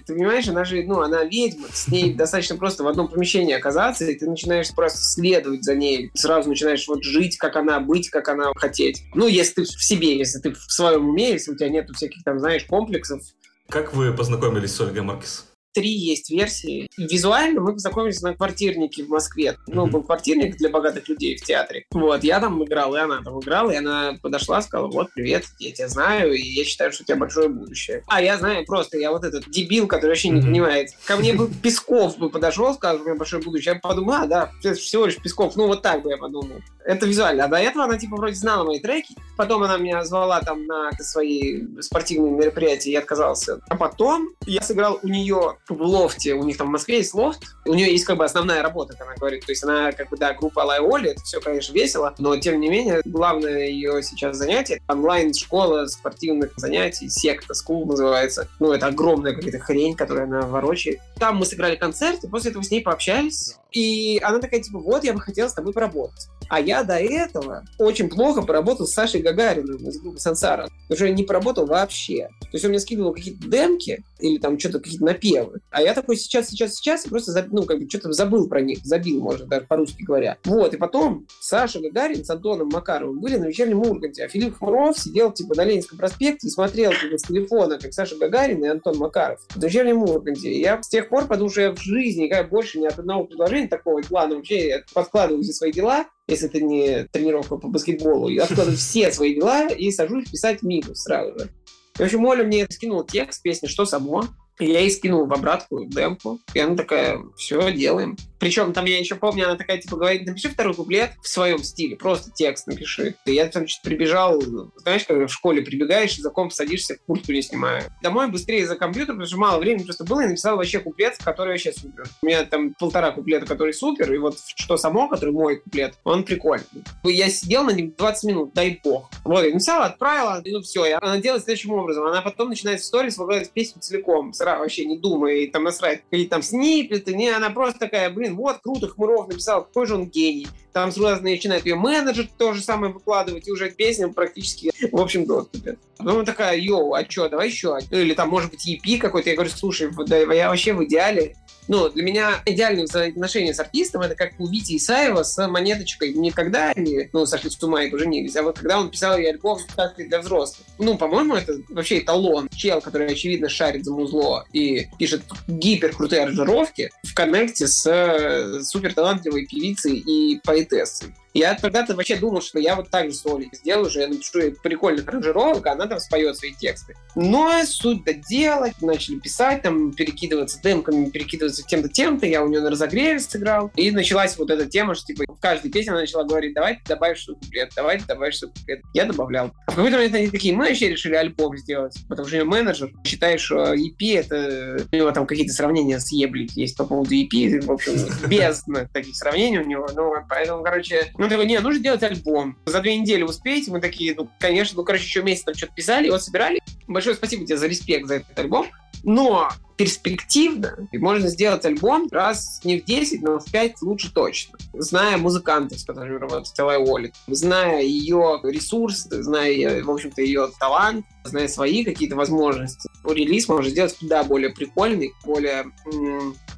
ты понимаешь, она же, ну, она ведьма, с ней достаточно просто в одном помещении оказаться, и ты начинаешь просто следовать за ней, сразу начинаешь вот жить, как она, быть, как она хотеть. Ну, если ты в себе, если ты в своем уме, если у тебя нету всяких там, знаешь, комплексов. Как вы познакомились с Ольгой Маркес? Три есть версии. Визуально мы познакомились на квартирнике в Москве. Ну, был квартирник для богатых людей в театре. Вот, я там играл, и она там играла, и она подошла, сказала, вот, привет, я тебя знаю, и я считаю, что у тебя большое будущее. А я знаю просто, я вот этот дебил, который вообще не понимает. Ко мне бы Песков бы подошел, сказал, у меня большое будущее. Я подумал, а, да, всего лишь Песков. Ну, вот так бы я подумал. Это визуально. А до этого она, типа, вроде знала мои треки. Потом она меня звала там на свои спортивные мероприятия, я отказался. А потом я сыграл у нее в лофте. У них там в Москве есть лофт. У нее есть как бы основная работа, как она говорит. То есть она, как бы, да, группа Алай Оли, это все, конечно, весело, но, тем не менее, главное ее сейчас занятие — онлайн-школа спортивных занятий, секта, скул называется. Ну, это огромная какая-то хрень, которую она ворочает. Там мы сыграли концерт, и после этого с ней пообщались. И она такая, типа, вот, я бы хотела с тобой поработать. А я до этого очень плохо поработал с Сашей Гагариным из группы Сансара. Уже не поработал вообще. То есть он мне скидывал какие-то демки или там что-то, какие-то напевы. А я такой сейчас, сейчас, сейчас, и просто, ну, как бы что-то забыл про них. Забил, может, даже по-русски говоря. Вот, и потом Саша Гагарин с Антоном Макаровым были на вечернем Урганте, а Филипп Хмуров сидел, типа, на Ленинском проспекте и смотрел, типа, с телефона, как Саша Гагарин и Антон Макаров в вечернем Урганте. И я с тех пор подумал, что я в жизни никогда больше ни от одного предложения такого плана вообще подкладываю все свои дела, если это не тренировка по баскетболу, я откладываю все свои дела и сажусь писать минус сразу же. В общем, Оля мне скинула текст песни «Что само?». И я ей скинул в обратку демку. И она такая, все, делаем. Причем там я еще помню, она такая, типа, говорит, напиши второй куплет в своем стиле, просто текст напиши. И я там что-то прибежал, знаешь, когда в школе прибегаешь, за комп садишься, куртку не снимаю. Домой быстрее за компьютер, потому что мало времени просто было, и написал вообще куплет, который вообще супер. У меня там полтора куплета, который супер, и вот что само, который мой куплет, он прикольный. Я сидел на нем 20 минут, дай бог. Вот, я написала, отправила, и ну все. И она делает следующим образом. Она потом начинает в сторис выкладывать песню целиком, сразу вообще не думая, и там насрать, какие там сниппеты, не, она просто такая, блин, вот, круто, Хмуров написал, какой же он гений. Там сразу начинает ее менеджер то же самое выкладывать, и уже песня практически в общем доступе. Потом такая, йоу, а что, давай еще. Или там, может быть, EP какой-то. Я говорю, слушай, да, я вообще в идеале ну, для меня идеальные взаимоотношения с артистом это как у Вити Исаева с монеточкой. Никогда они, ну, сошли с ума и поженились, а вот когда он писал ей альбом сказки для взрослых. Ну, по-моему, это вообще эталон. Чел, который, очевидно, шарит за музло и пишет гипер крутые аранжировки в коннекте с э, супер талантливой певицей и поэтессой. Я тогда-то вообще думал, что я вот так же с Олей сделаю же, я напишу прикольных аранжировок, а она там споет свои тексты. Но суть до дела, начали писать, там, перекидываться демками, перекидываться тем-то, тем-то, я у нее на разогреве сыграл, и началась вот эта тема, что, типа, в каждой песне она начала говорить, давайте добавишь что-то куплет, давайте добавишь что-то куплет. Я добавлял. А в какой-то момент они такие, мы вообще решили альбом сделать, потому что менеджер считает, что EP это... У него там какие-то сравнения с Еблик есть по поводу EP, в общем, без таких сравнений у него, ну, поэтому, короче, ну, такой, не, нужно делать альбом. За две недели успеете? Мы такие, ну, конечно, ну, короче, еще месяц там что-то писали, его собирали. Большое спасибо тебе за респект за этот альбом. Но перспективно можно сделать альбом раз не в 10, но в 5 лучше точно. Зная музыкантов, с которыми работает Элай Уоллет, зная ее ресурсы, зная, в общем-то, ее талант, зная свои какие-то возможности, релиз можно сделать куда более прикольный, более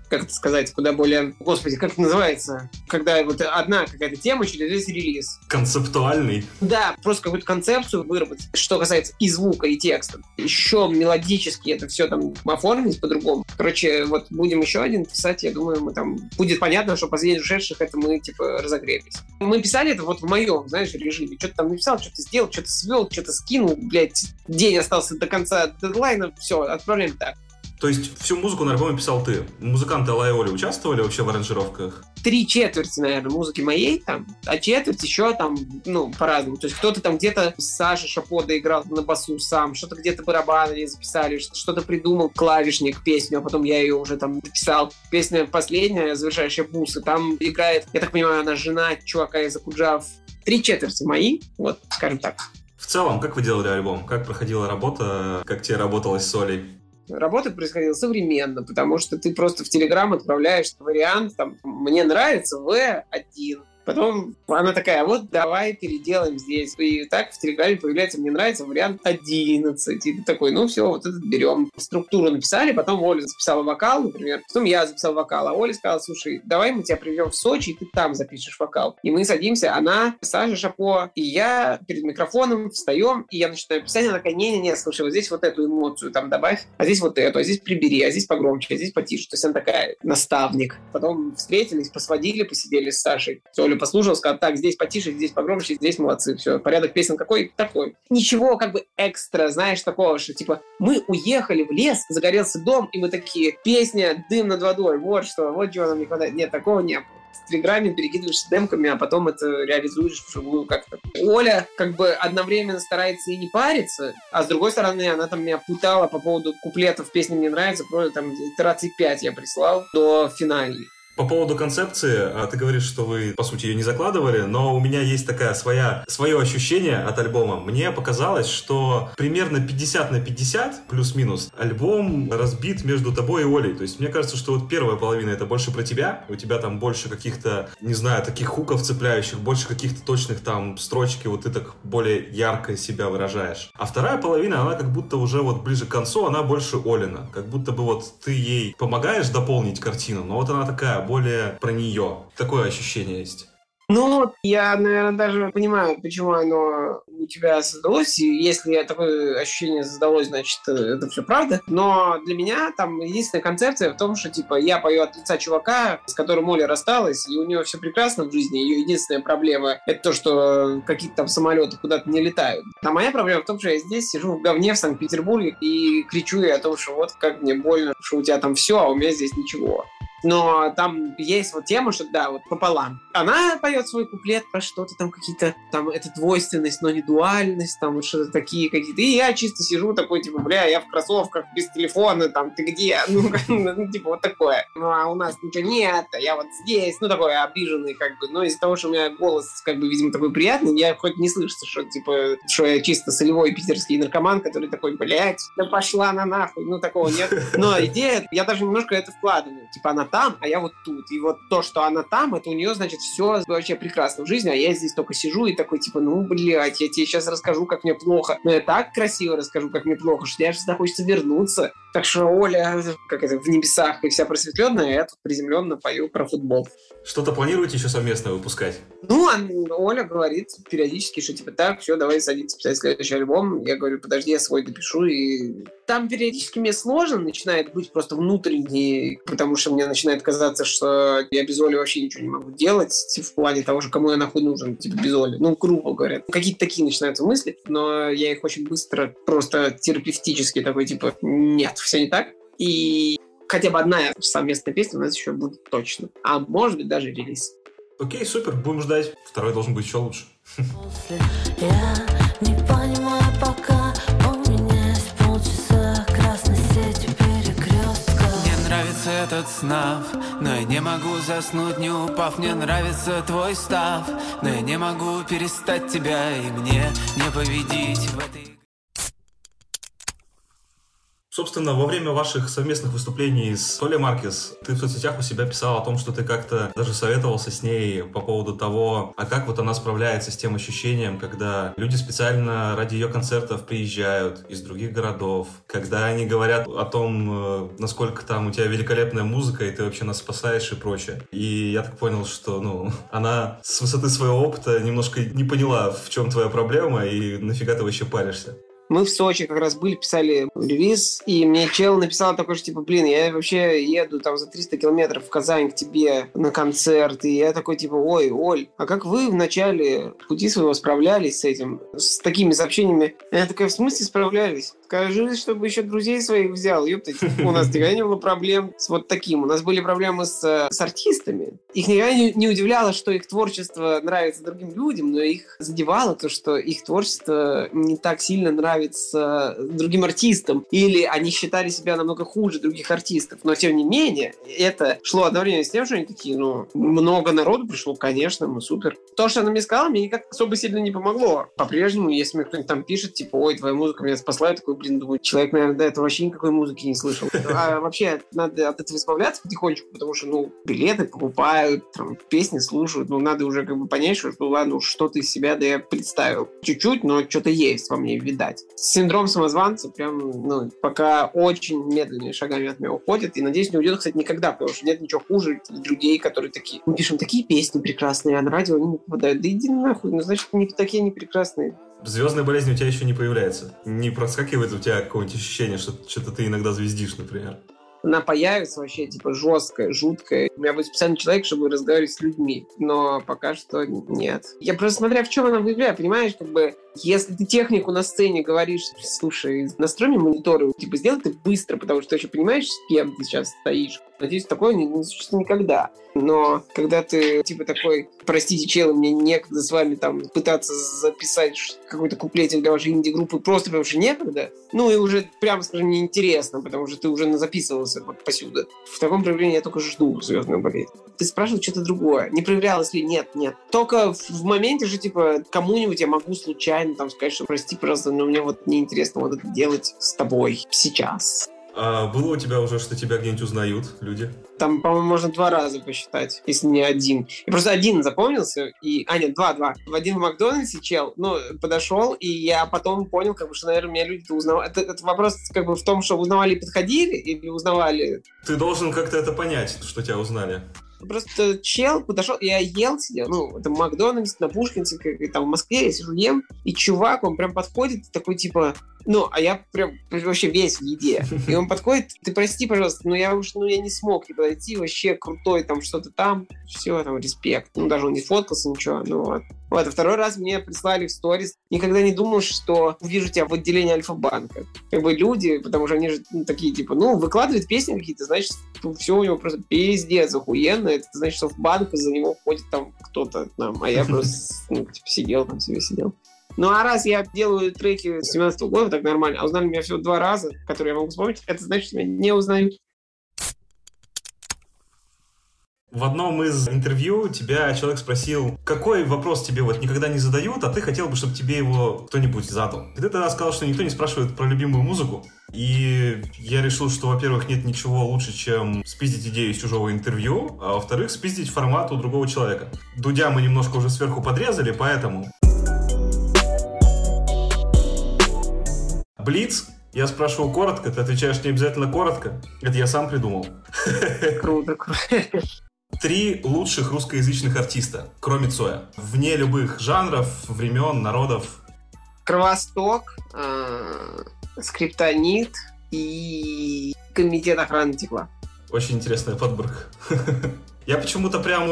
как это сказать, куда более... Господи, как это называется? Когда вот одна какая-то тема через весь релиз. Концептуальный. Да, просто какую-то концепцию выработать, что касается и звука, и текста. Еще мелодически это все там оформить по-другому. Короче, вот будем еще один писать, я думаю, мы там... Будет понятно, что последних ушедших это мы, типа, разогрелись. Мы писали это вот в моем, знаешь, режиме. Что-то там написал, что-то сделал, что-то свел, что-то скинул, блядь, день остался до конца дедлайна, все, отправляем так. То есть всю музыку на альбоме писал ты. Музыканты Лайоли участвовали вообще в аранжировках? Три четверти, наверное, музыки моей там, а четверть еще там, ну, по-разному. То есть кто-то там где-то Саша Шапода играл на басу сам, что-то где-то барабаны записали, что-то придумал клавишник песню, а потом я ее уже там написал. Песня последняя, завершающая бусы, там играет, я так понимаю, она жена чувака из Акуджав. Три четверти мои, вот, скажем так. В целом, как вы делали альбом? Как проходила работа? Как тебе работалось с Олей? Работа происходила современно, потому что ты просто в Телеграм отправляешь вариант, там, мне нравится В1, Потом она такая, вот давай переделаем здесь. И так в Телеграме появляется, мне нравится вариант 11. И ты такой, ну все, вот этот берем. Структуру написали, потом Оля записала вокал, например. Потом я записал вокал, а Оля сказала, слушай, давай мы тебя приведем в Сочи, и ты там запишешь вокал. И мы садимся, она, Саша Шапо, и я перед микрофоном встаем, и я начинаю писать, она такая, не-не-не, слушай, вот здесь вот эту эмоцию там добавь, а здесь вот эту, а здесь прибери, а здесь погромче, а здесь потише. То есть она такая наставник. Потом встретились, посводили, посидели с Сашей. Оля послушал, сказал, так, здесь потише, здесь погромче, здесь молодцы, все, порядок песен какой? Такой. Ничего как бы экстра, знаешь, такого, что типа мы уехали в лес, загорелся дом, и мы такие, песня «Дым над водой», вот что, вот чего нам не хватает. Нет, такого не было в Телеграме перекидываешься демками, а потом это реализуешь вживую как-то. Оля как бы одновременно старается и не париться, а с другой стороны она там меня путала по поводу куплетов песни «Мне нравится», просто там итерации 5 я прислал до финальной. По поводу концепции, а, ты говоришь, что вы, по сути, ее не закладывали, но у меня есть такая своя, свое ощущение от альбома. Мне показалось, что примерно 50 на 50, плюс-минус, альбом разбит между тобой и Олей. То есть мне кажется, что вот первая половина это больше про тебя, у тебя там больше каких-то, не знаю, таких хуков цепляющих, больше каких-то точных там строчки, вот ты так более ярко себя выражаешь. А вторая половина, она как будто уже вот ближе к концу, она больше Олина. Как будто бы вот ты ей помогаешь дополнить картину, но вот она такая более про нее. Такое ощущение есть. Ну, я, наверное, даже понимаю, почему оно у тебя создалось. И если такое ощущение создалось, значит, это все правда. Но для меня там единственная концепция в том, что, типа, я пою от лица чувака, с которым Оля рассталась, и у нее все прекрасно в жизни. Ее единственная проблема — это то, что какие-то там самолеты куда-то не летают. А моя проблема в том, что я здесь сижу в говне в Санкт-Петербурге и кричу ей о том, что вот как мне больно, что у тебя там все, а у меня здесь ничего. Но там есть вот тема, что да, вот пополам. Она поет свой куплет про что-то там какие-то, там, это двойственность, но не дуальность, там что-то такие какие-то. И я чисто сижу такой, типа, бля, я в кроссовках без телефона, там, ты где? Ну, ну типа, вот такое. Ну, а у нас ничего нет, а я вот здесь. Ну, такой обиженный, как бы. Но из-за того, что у меня голос, как бы, видимо, такой приятный, я хоть не слышу, что, типа, что я чисто солевой питерский наркоман, который такой, блядь, да пошла на нахуй. Ну, такого нет. Но идея, я даже немножко это вкладываю. Типа, она там, а я вот тут. И вот то, что она там, это у нее, значит, все вообще прекрасно в жизни, а я здесь только сижу и такой, типа, ну, блядь, я тебе сейчас расскажу, как мне плохо. Но я так красиво расскажу, как мне плохо, что я всегда хочется вернуться. Так что Оля, как это, в небесах и вся просветленная, я тут приземленно пою про футбол. Что-то планируете еще совместно выпускать? Ну, Оля говорит периодически, что типа так, все, давай садиться писать следующий альбом. Я говорю, подожди, я свой допишу. И там периодически мне сложно начинает быть просто внутренний, потому что мне начинает казаться, что я без Оли вообще ничего не могу делать в плане того, что кому я нахуй нужен, типа без Оли. Ну, грубо говоря. Какие-то такие начинаются мысли, но я их очень быстро просто терапевтически такой, типа, нет, все не так. И хотя бы одна совместная песня у нас еще будет точно. А может быть даже релиз. Окей, супер, будем ждать. Второй должен быть еще лучше. Я не понимаю пока этот снав Но я не могу заснуть, не упав Мне нравится твой став Но я не могу перестать тебя И мне не победить в этой Собственно, во время ваших совместных выступлений с Толей Маркес, ты в соцсетях у себя писал о том, что ты как-то даже советовался с ней по поводу того, а как вот она справляется с тем ощущением, когда люди специально ради ее концертов приезжают из других городов, когда они говорят о том, э, насколько там у тебя великолепная музыка, и ты вообще нас спасаешь и прочее. И я так понял, что, ну, она с высоты своего опыта немножко не поняла, в чем твоя проблема, и нафига ты вообще паришься. Мы в Сочи как раз были, писали релиз, и мне чел написал такой, что типа, блин, я вообще еду там за 300 километров в Казань к тебе на концерт, и я такой типа, ой, Оль, а как вы в начале пути своего справлялись с этим, с такими сообщениями? Я такая, в смысле справлялись? Скажи, чтобы еще друзей своих взял, ёптать. У нас никогда не было проблем с вот таким. У нас были проблемы с, с артистами. Их никогда не, не удивляло, что их творчество нравится другим людям, но их задевало то, что их творчество не так сильно нравится другим артистам. Или они считали себя намного хуже других артистов. Но, тем не менее, это шло одновременно с тем, что они такие, ну, много народу пришло, конечно, мы супер. То, что она мне сказала, мне никак особо сильно не помогло. По-прежнему, если мне кто-нибудь там пишет, типа, ой, твоя музыка меня спасла, я такой, блин, думаю, человек, наверное, до этого вообще никакой музыки не слышал. А вообще надо от этого избавляться потихонечку, потому что, ну, билеты покупают, там, песни слушают, ну, надо уже как бы понять, что, ну, ладно, что-то из себя да я представил. Чуть-чуть, но что-то есть во мне, видать. Синдром самозванца прям, ну, пока очень медленными шагами от меня уходит, и, надеюсь, не уйдет, кстати, никогда, потому что нет ничего хуже людей, которые такие, мы пишем такие песни прекрасные, а на радио они не попадают. Да иди нахуй, ну, значит, не такие не прекрасные звездная болезнь у тебя еще не появляется. Не проскакивает у тебя какое-нибудь ощущение, что что-то ты иногда звездишь, например. Она появится вообще, типа, жесткая, жуткая. У меня будет специальный человек, чтобы разговаривать с людьми. Но пока что нет. Я просто смотря в чем она выиграет, понимаешь, как бы если ты технику на сцене говоришь, слушай, настрой мне мониторы, типа, сделай это быстро, потому что ты еще понимаешь, с кем ты сейчас стоишь. Надеюсь, такое не, не существует никогда. Но когда ты, типа, такой, простите, челы, мне некогда с вами там пытаться записать какой-то куплетик для вашей инди-группы просто потому что некогда, ну и уже, прямо скажем, неинтересно, потому что ты уже записывался вот посюда. В таком проявлении я только жду звездную болезнь. Ты спрашивал что-то другое. Не проявлялось ли? Нет, нет. Только в моменте же, типа, кому-нибудь я могу случайно там сказать, что прости, просто, но мне вот неинтересно вот это делать с тобой сейчас. А было у тебя уже, что тебя где-нибудь узнают люди? Там, по-моему, можно два раза посчитать, если не один. И просто один запомнился, и... А, нет, два-два. В один в Макдональдсе чел, ну, подошел, и я потом понял, как бы, что, наверное, меня люди-то узнавали. Это, это вопрос, как бы, в том, что узнавали и подходили, или узнавали... Ты должен как-то это понять, что тебя узнали. Просто чел подошел, я ел, сидел, ну, это Макдональдс на Пушкинце, как, там в Москве, я сижу, ем, и чувак, он прям подходит, такой, типа, Ну, а я прям вообще весь в еде. И он подходит, ты прости, пожалуйста, но я уж, ну, я не смог не подойти, вообще крутой, там что-то там, все, там, респект. Ну, даже он не фоткался, ничего, ну вот. Вот, а второй раз мне прислали в сторис. Никогда не думал, что увижу тебя в отделении Альфа-банка. Как бы люди, потому что они же ну, такие, типа, ну, выкладывают песни какие-то, значит, все у него просто пиздец охуенно. Это значит, что в банк за него ходит там кто-то там, а я просто ну, типа, сидел там себе сидел. Ну а раз я делаю треки с 17 года, так нормально, а узнали меня всего два раза, которые я могу вспомнить, это значит, что меня не узнают. В одном из интервью тебя человек спросил, какой вопрос тебе вот никогда не задают, а ты хотел бы, чтобы тебе его кто-нибудь задал. И ты тогда сказал, что никто не спрашивает про любимую музыку. И я решил, что, во-первых, нет ничего лучше, чем спиздить идею из чужого интервью, а во-вторых, спиздить формат у другого человека. Дудя мы немножко уже сверху подрезали, поэтому... Блиц я спрашиваю коротко, ты отвечаешь не обязательно коротко. Это я сам придумал. Круто, круто. Три лучших русскоязычных артиста, кроме Цоя. Вне любых жанров, времен, народов. Кровосток, э, Скриптонит и Комитет охраны тепла. Очень интересная подборка. Я почему-то прям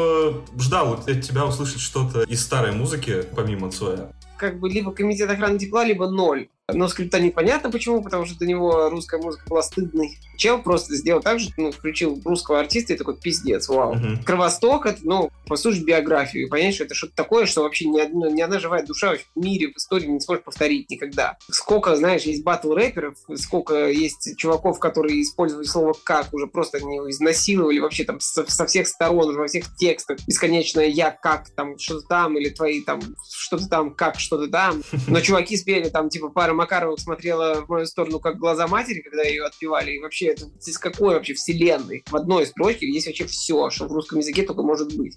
ждал от тебя услышать что-то из старой музыки, помимо Цоя. Как бы либо Комитет охраны тепла, либо ноль. Но скрипта непонятно почему, потому что для него русская музыка была стыдной. Чел просто сделал так же, ну, включил русского артиста и такой, пиздец, вау. Мгм. Кровосток, это, ну, послушать биографию и понять, что это что-то такое, что вообще ни, одна- ни одна живая душа в мире, в истории не сможет повторить никогда. Сколько, знаешь, есть батл рэперов, сколько есть чуваков, которые использовали слово «как», уже просто они его изнасиловали вообще там со, со всех сторон, во всех текстах. Бесконечное «я как», там, что-то там, или твои там, что-то там, как, что-то там. Но чуваки спели там, типа, пара Макаровых смотрела в мою сторону как глаза матери, когда ее отпевали. И вообще, это из какой вообще вселенной? В одной строчке есть вообще все, что в русском языке только может быть.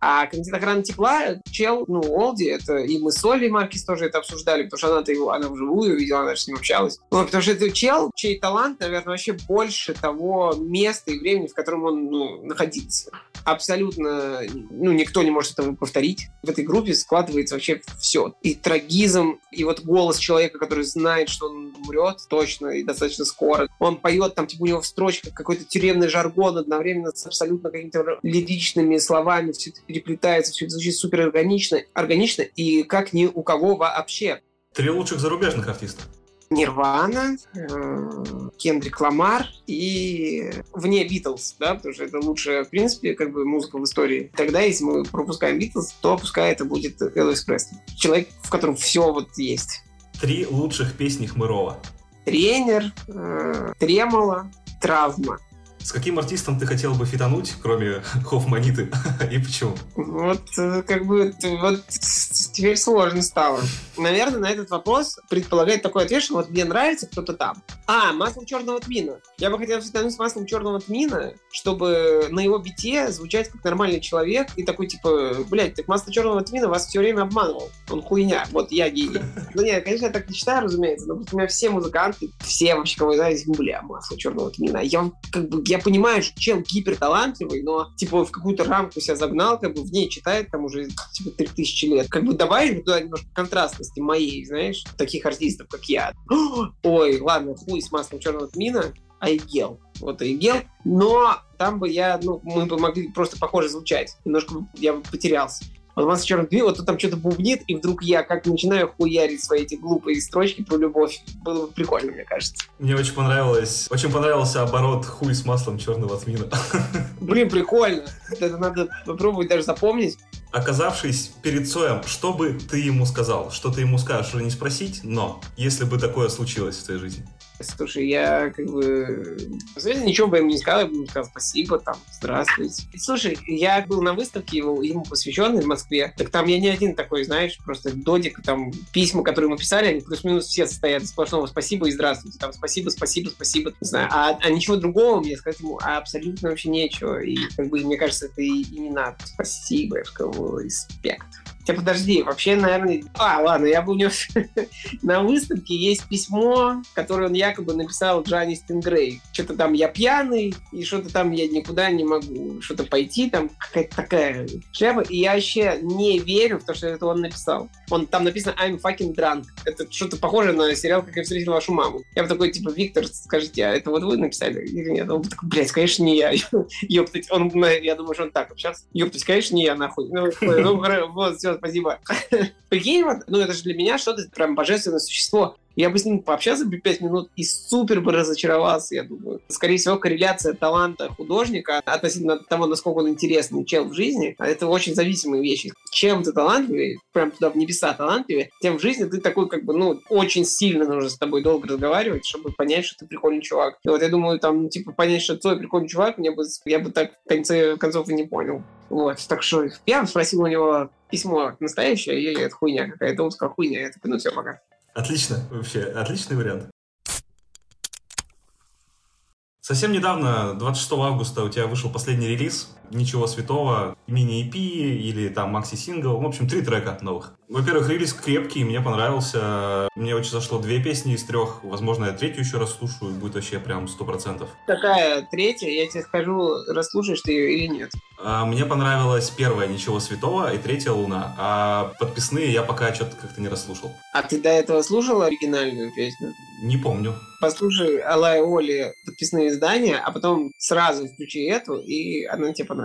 А комитет охраны тепла, чел, ну, Олди, это и мы с Олей Маркис тоже это обсуждали, потому что она-то его, она вживую видела, она же с ним общалась. Ну, потому что это чел, чей талант, наверное, вообще больше того места и времени, в котором он, ну, находится. Абсолютно, ну, никто не может этого повторить. В этой группе складывается вообще все. И трагизм, и вот голос человека, который знает, что он умрет точно и достаточно скоро. Он поет, там, типа, у него в строчках какой-то тюремный жаргон одновременно с абсолютно какими-то лиричными словами, все это переплетается, все это звучит супер органично, органично и как ни у кого вообще. Три лучших зарубежных артиста. Нирвана, э, Кендрик Ламар и вне Битлз, да, потому что это лучшая, в принципе, как бы музыка в истории. Тогда, если мы пропускаем Битлз, то пускай это будет Элвис Пресли. Человек, в котором все вот есть. Три лучших песни Хмырова. Тренер, э, Тремоло, Травма. С каким артистом ты хотел бы фитануть, кроме Хофманиты? И почему? Вот, э, как бы, вот теперь сложно стало. Наверное, на этот вопрос предполагает такой ответ, что вот мне нравится кто-то там. А, масло черного тмина. Я бы хотел фитануть с маслом черного тмина, чтобы на его бите звучать как нормальный человек и такой, типа, блядь, так масло черного тмина вас все время обманывал. Он хуйня. Вот я гений. Ну нет, конечно, я так не считаю, разумеется, но у меня все музыканты, все вообще, кого я знаю, бля, масло черного тмина. Я как бы, я понимаю, что чел гиперталантливый, но типа в какую-то рамку себя загнал, как бы в ней читает там уже типа 3000 лет. Как бы добавили туда немножко контрастности моей, знаешь, таких артистов, как я. Ой, ладно, хуй с маслом черного тмина, Айгел. Вот Айгел. Но там бы я, ну, мы бы могли просто похоже звучать. Немножко я бы потерялся. Вот масло черного тмина, вот там что-то бубнит, и вдруг я как начинаю хуярить свои эти глупые строчки про любовь. Было бы прикольно, мне кажется. Мне очень понравилось, очень понравился оборот хуй с маслом черного тмина. Блин, прикольно. Это надо попробовать даже запомнить. Оказавшись перед Цоем, что бы ты ему сказал? Что ты ему скажешь, уже не спросить, но если бы такое случилось в твоей жизни. Слушай, я как бы... Ничего бы ему не сказал, я бы ему сказал спасибо, там, здравствуйте. Слушай, я был на выставке его, ему посвященной в Москве, так там я не один такой, знаешь, просто додик, там, письма, которые мы писали, они плюс-минус все состоят из сплошного спасибо и здравствуйте, там, спасибо, спасибо, спасибо, не знаю. А, а ничего другого мне сказать ему абсолютно вообще нечего, и, как бы, мне кажется, это и, и не надо. Спасибо, я сказал, респект. Хотя подожди, вообще, наверное... А, ладно, я был него на выставке есть письмо, которое он якобы написал Джанни Стингрей. Что-то там я пьяный, и что-то там я никуда не могу что-то пойти, там какая-то такая шляпа. И я вообще не верю в то, что это он написал. Он там написано I'm fucking drunk. Это что-то похоже на сериал «Как я встретил вашу маму». Я бы такой, типа, Виктор, скажите, а это вот вы написали или нет? Он такой, блядь, конечно, не я. Ёптать, он, я думаю, что он так общался. Ёптать, конечно, не я, нахуй. Ну, ну вот, все, спасибо. Прикинь, ну это же для меня что-то прям божественное существо. Я бы с ним пообщался бы пять минут и супер бы разочаровался, я думаю. Скорее всего, корреляция таланта художника относительно того, насколько он интересный чел в жизни, а это очень зависимые вещи. Чем ты талантливее, прям туда в небеса талантливее, тем в жизни ты такой, как бы, ну, очень сильно нужно с тобой долго разговаривать, чтобы понять, что ты прикольный чувак. И вот я думаю, там, типа, понять, что твой прикольный чувак, мне бы, я бы так в конце концов и не понял. Вот, так что я спросил у него письмо настоящее, или это хуйня какая-то, он сказал хуйня, я такой, ну все, пока. Отлично, вообще, отличный вариант. Совсем недавно, 26 августа, у тебя вышел последний релиз «Ничего святого», мини-EP или там макси-сингл, в общем, три трека новых. Во-первых, релиз крепкий, мне понравился. Мне очень зашло две песни из трех. Возможно, я третью еще раз слушаю, будет вообще прям сто процентов. Какая третья? Я тебе скажу, расслушаешь ты ее или нет. А, мне понравилась первая «Ничего святого» и третья «Луна», а подписные я пока что-то как-то не расслушал. А ты до этого слушал оригинальную песню? Не помню. Послушай Алай Оли подписные издания, а потом сразу включи эту, и она тебе понравится.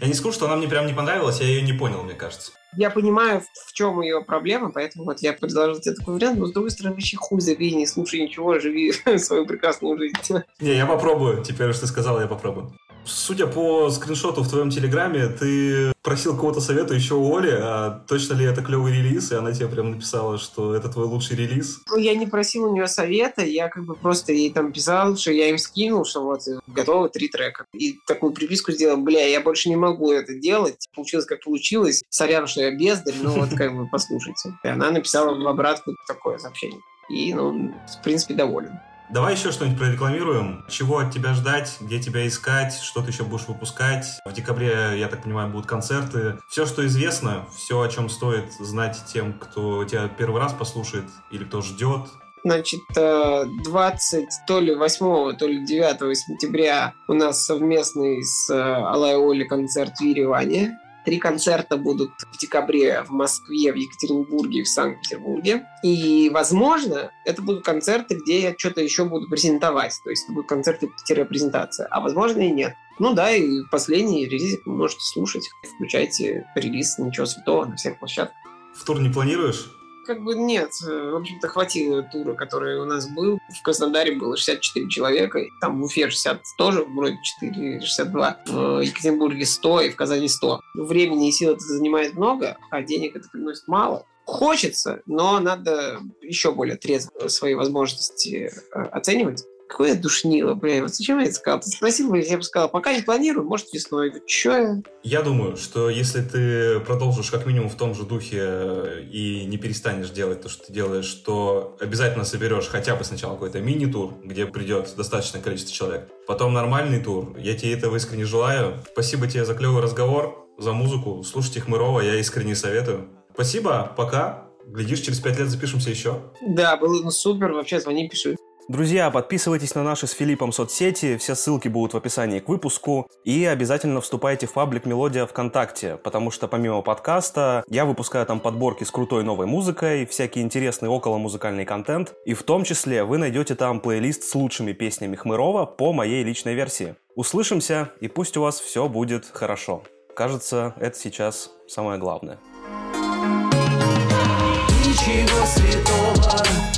Я не скажу, что она мне прям не понравилась, я ее не понял, мне кажется. Я понимаю, в чем ее проблема, поэтому вот я предложил тебе такой вариант, но с другой стороны, вообще хуй забей, не слушай ничего, живи свою прекрасную жизнь. Не, я попробую. Теперь, что ты сказал, я попробую. Судя по скриншоту в твоем телеграме, ты просил кого-то совета еще у Оли, а точно ли это клевый релиз, и она тебе прям написала, что это твой лучший релиз? Ну, я не просил у нее совета, я как бы просто ей там писал, что я им скинул, что вот готовы три трека. И такую приписку сделал, бля, я больше не могу это делать, получилось как получилось, сорян, что я бездарь, ну вот как бы послушайте. И она написала в обратку такое сообщение. И, ну, в принципе, доволен. Давай еще что-нибудь прорекламируем. Чего от тебя ждать, где тебя искать, что ты еще будешь выпускать. В декабре, я так понимаю, будут концерты. Все, что известно, все, о чем стоит знать тем, кто тебя первый раз послушает или кто ждет. Значит, 20, э, то ли 8, то ли 9 сентября у нас совместный с э, Алай Оли концерт в Ереване. Три концерта будут в декабре в Москве, в Екатеринбурге и в Санкт-Петербурге. И, возможно, это будут концерты, где я что-то еще буду презентовать. То есть это будут концерты-презентация. А возможно и нет. Ну да, и последний релизик вы можете слушать. Включайте релиз «Ничего святого» на всех площадках. В тур не планируешь? Как бы нет. В общем-то, хватило тура, который у нас был. В Краснодаре было 64 человека. Там в Уфе 60 тоже, вроде 4, 62. В Екатеринбурге 100 и в Казани 100. Времени и сил это занимает много, а денег это приносит мало. Хочется, но надо еще более трезво свои возможности э, оценивать. Какое душнило, бля, вот зачем я это сказал? Ты спросил бы, я бы сказал, пока не планирую, может весной. Че я? Я думаю, что если ты продолжишь как минимум в том же духе э, и не перестанешь делать то, что ты делаешь, то обязательно соберешь хотя бы сначала какой-то мини-тур, где придет достаточное количество человек. Потом нормальный тур. Я тебе этого искренне желаю. Спасибо тебе за клевый разговор, за музыку. Слушайте Хмырова, я искренне советую. Спасибо, пока. Глядишь, через пять лет запишемся еще. Да, было ну, супер. Вообще, звони, пиши. Друзья, подписывайтесь на наши с Филиппом соцсети, все ссылки будут в описании к выпуску. И обязательно вступайте в паблик Мелодия ВКонтакте, потому что помимо подкаста я выпускаю там подборки с крутой новой музыкой, всякий интересный около музыкальный контент. И в том числе вы найдете там плейлист с лучшими песнями Хмырова по моей личной версии. Услышимся, и пусть у вас все будет хорошо. Кажется, это сейчас самое главное. Ничего святого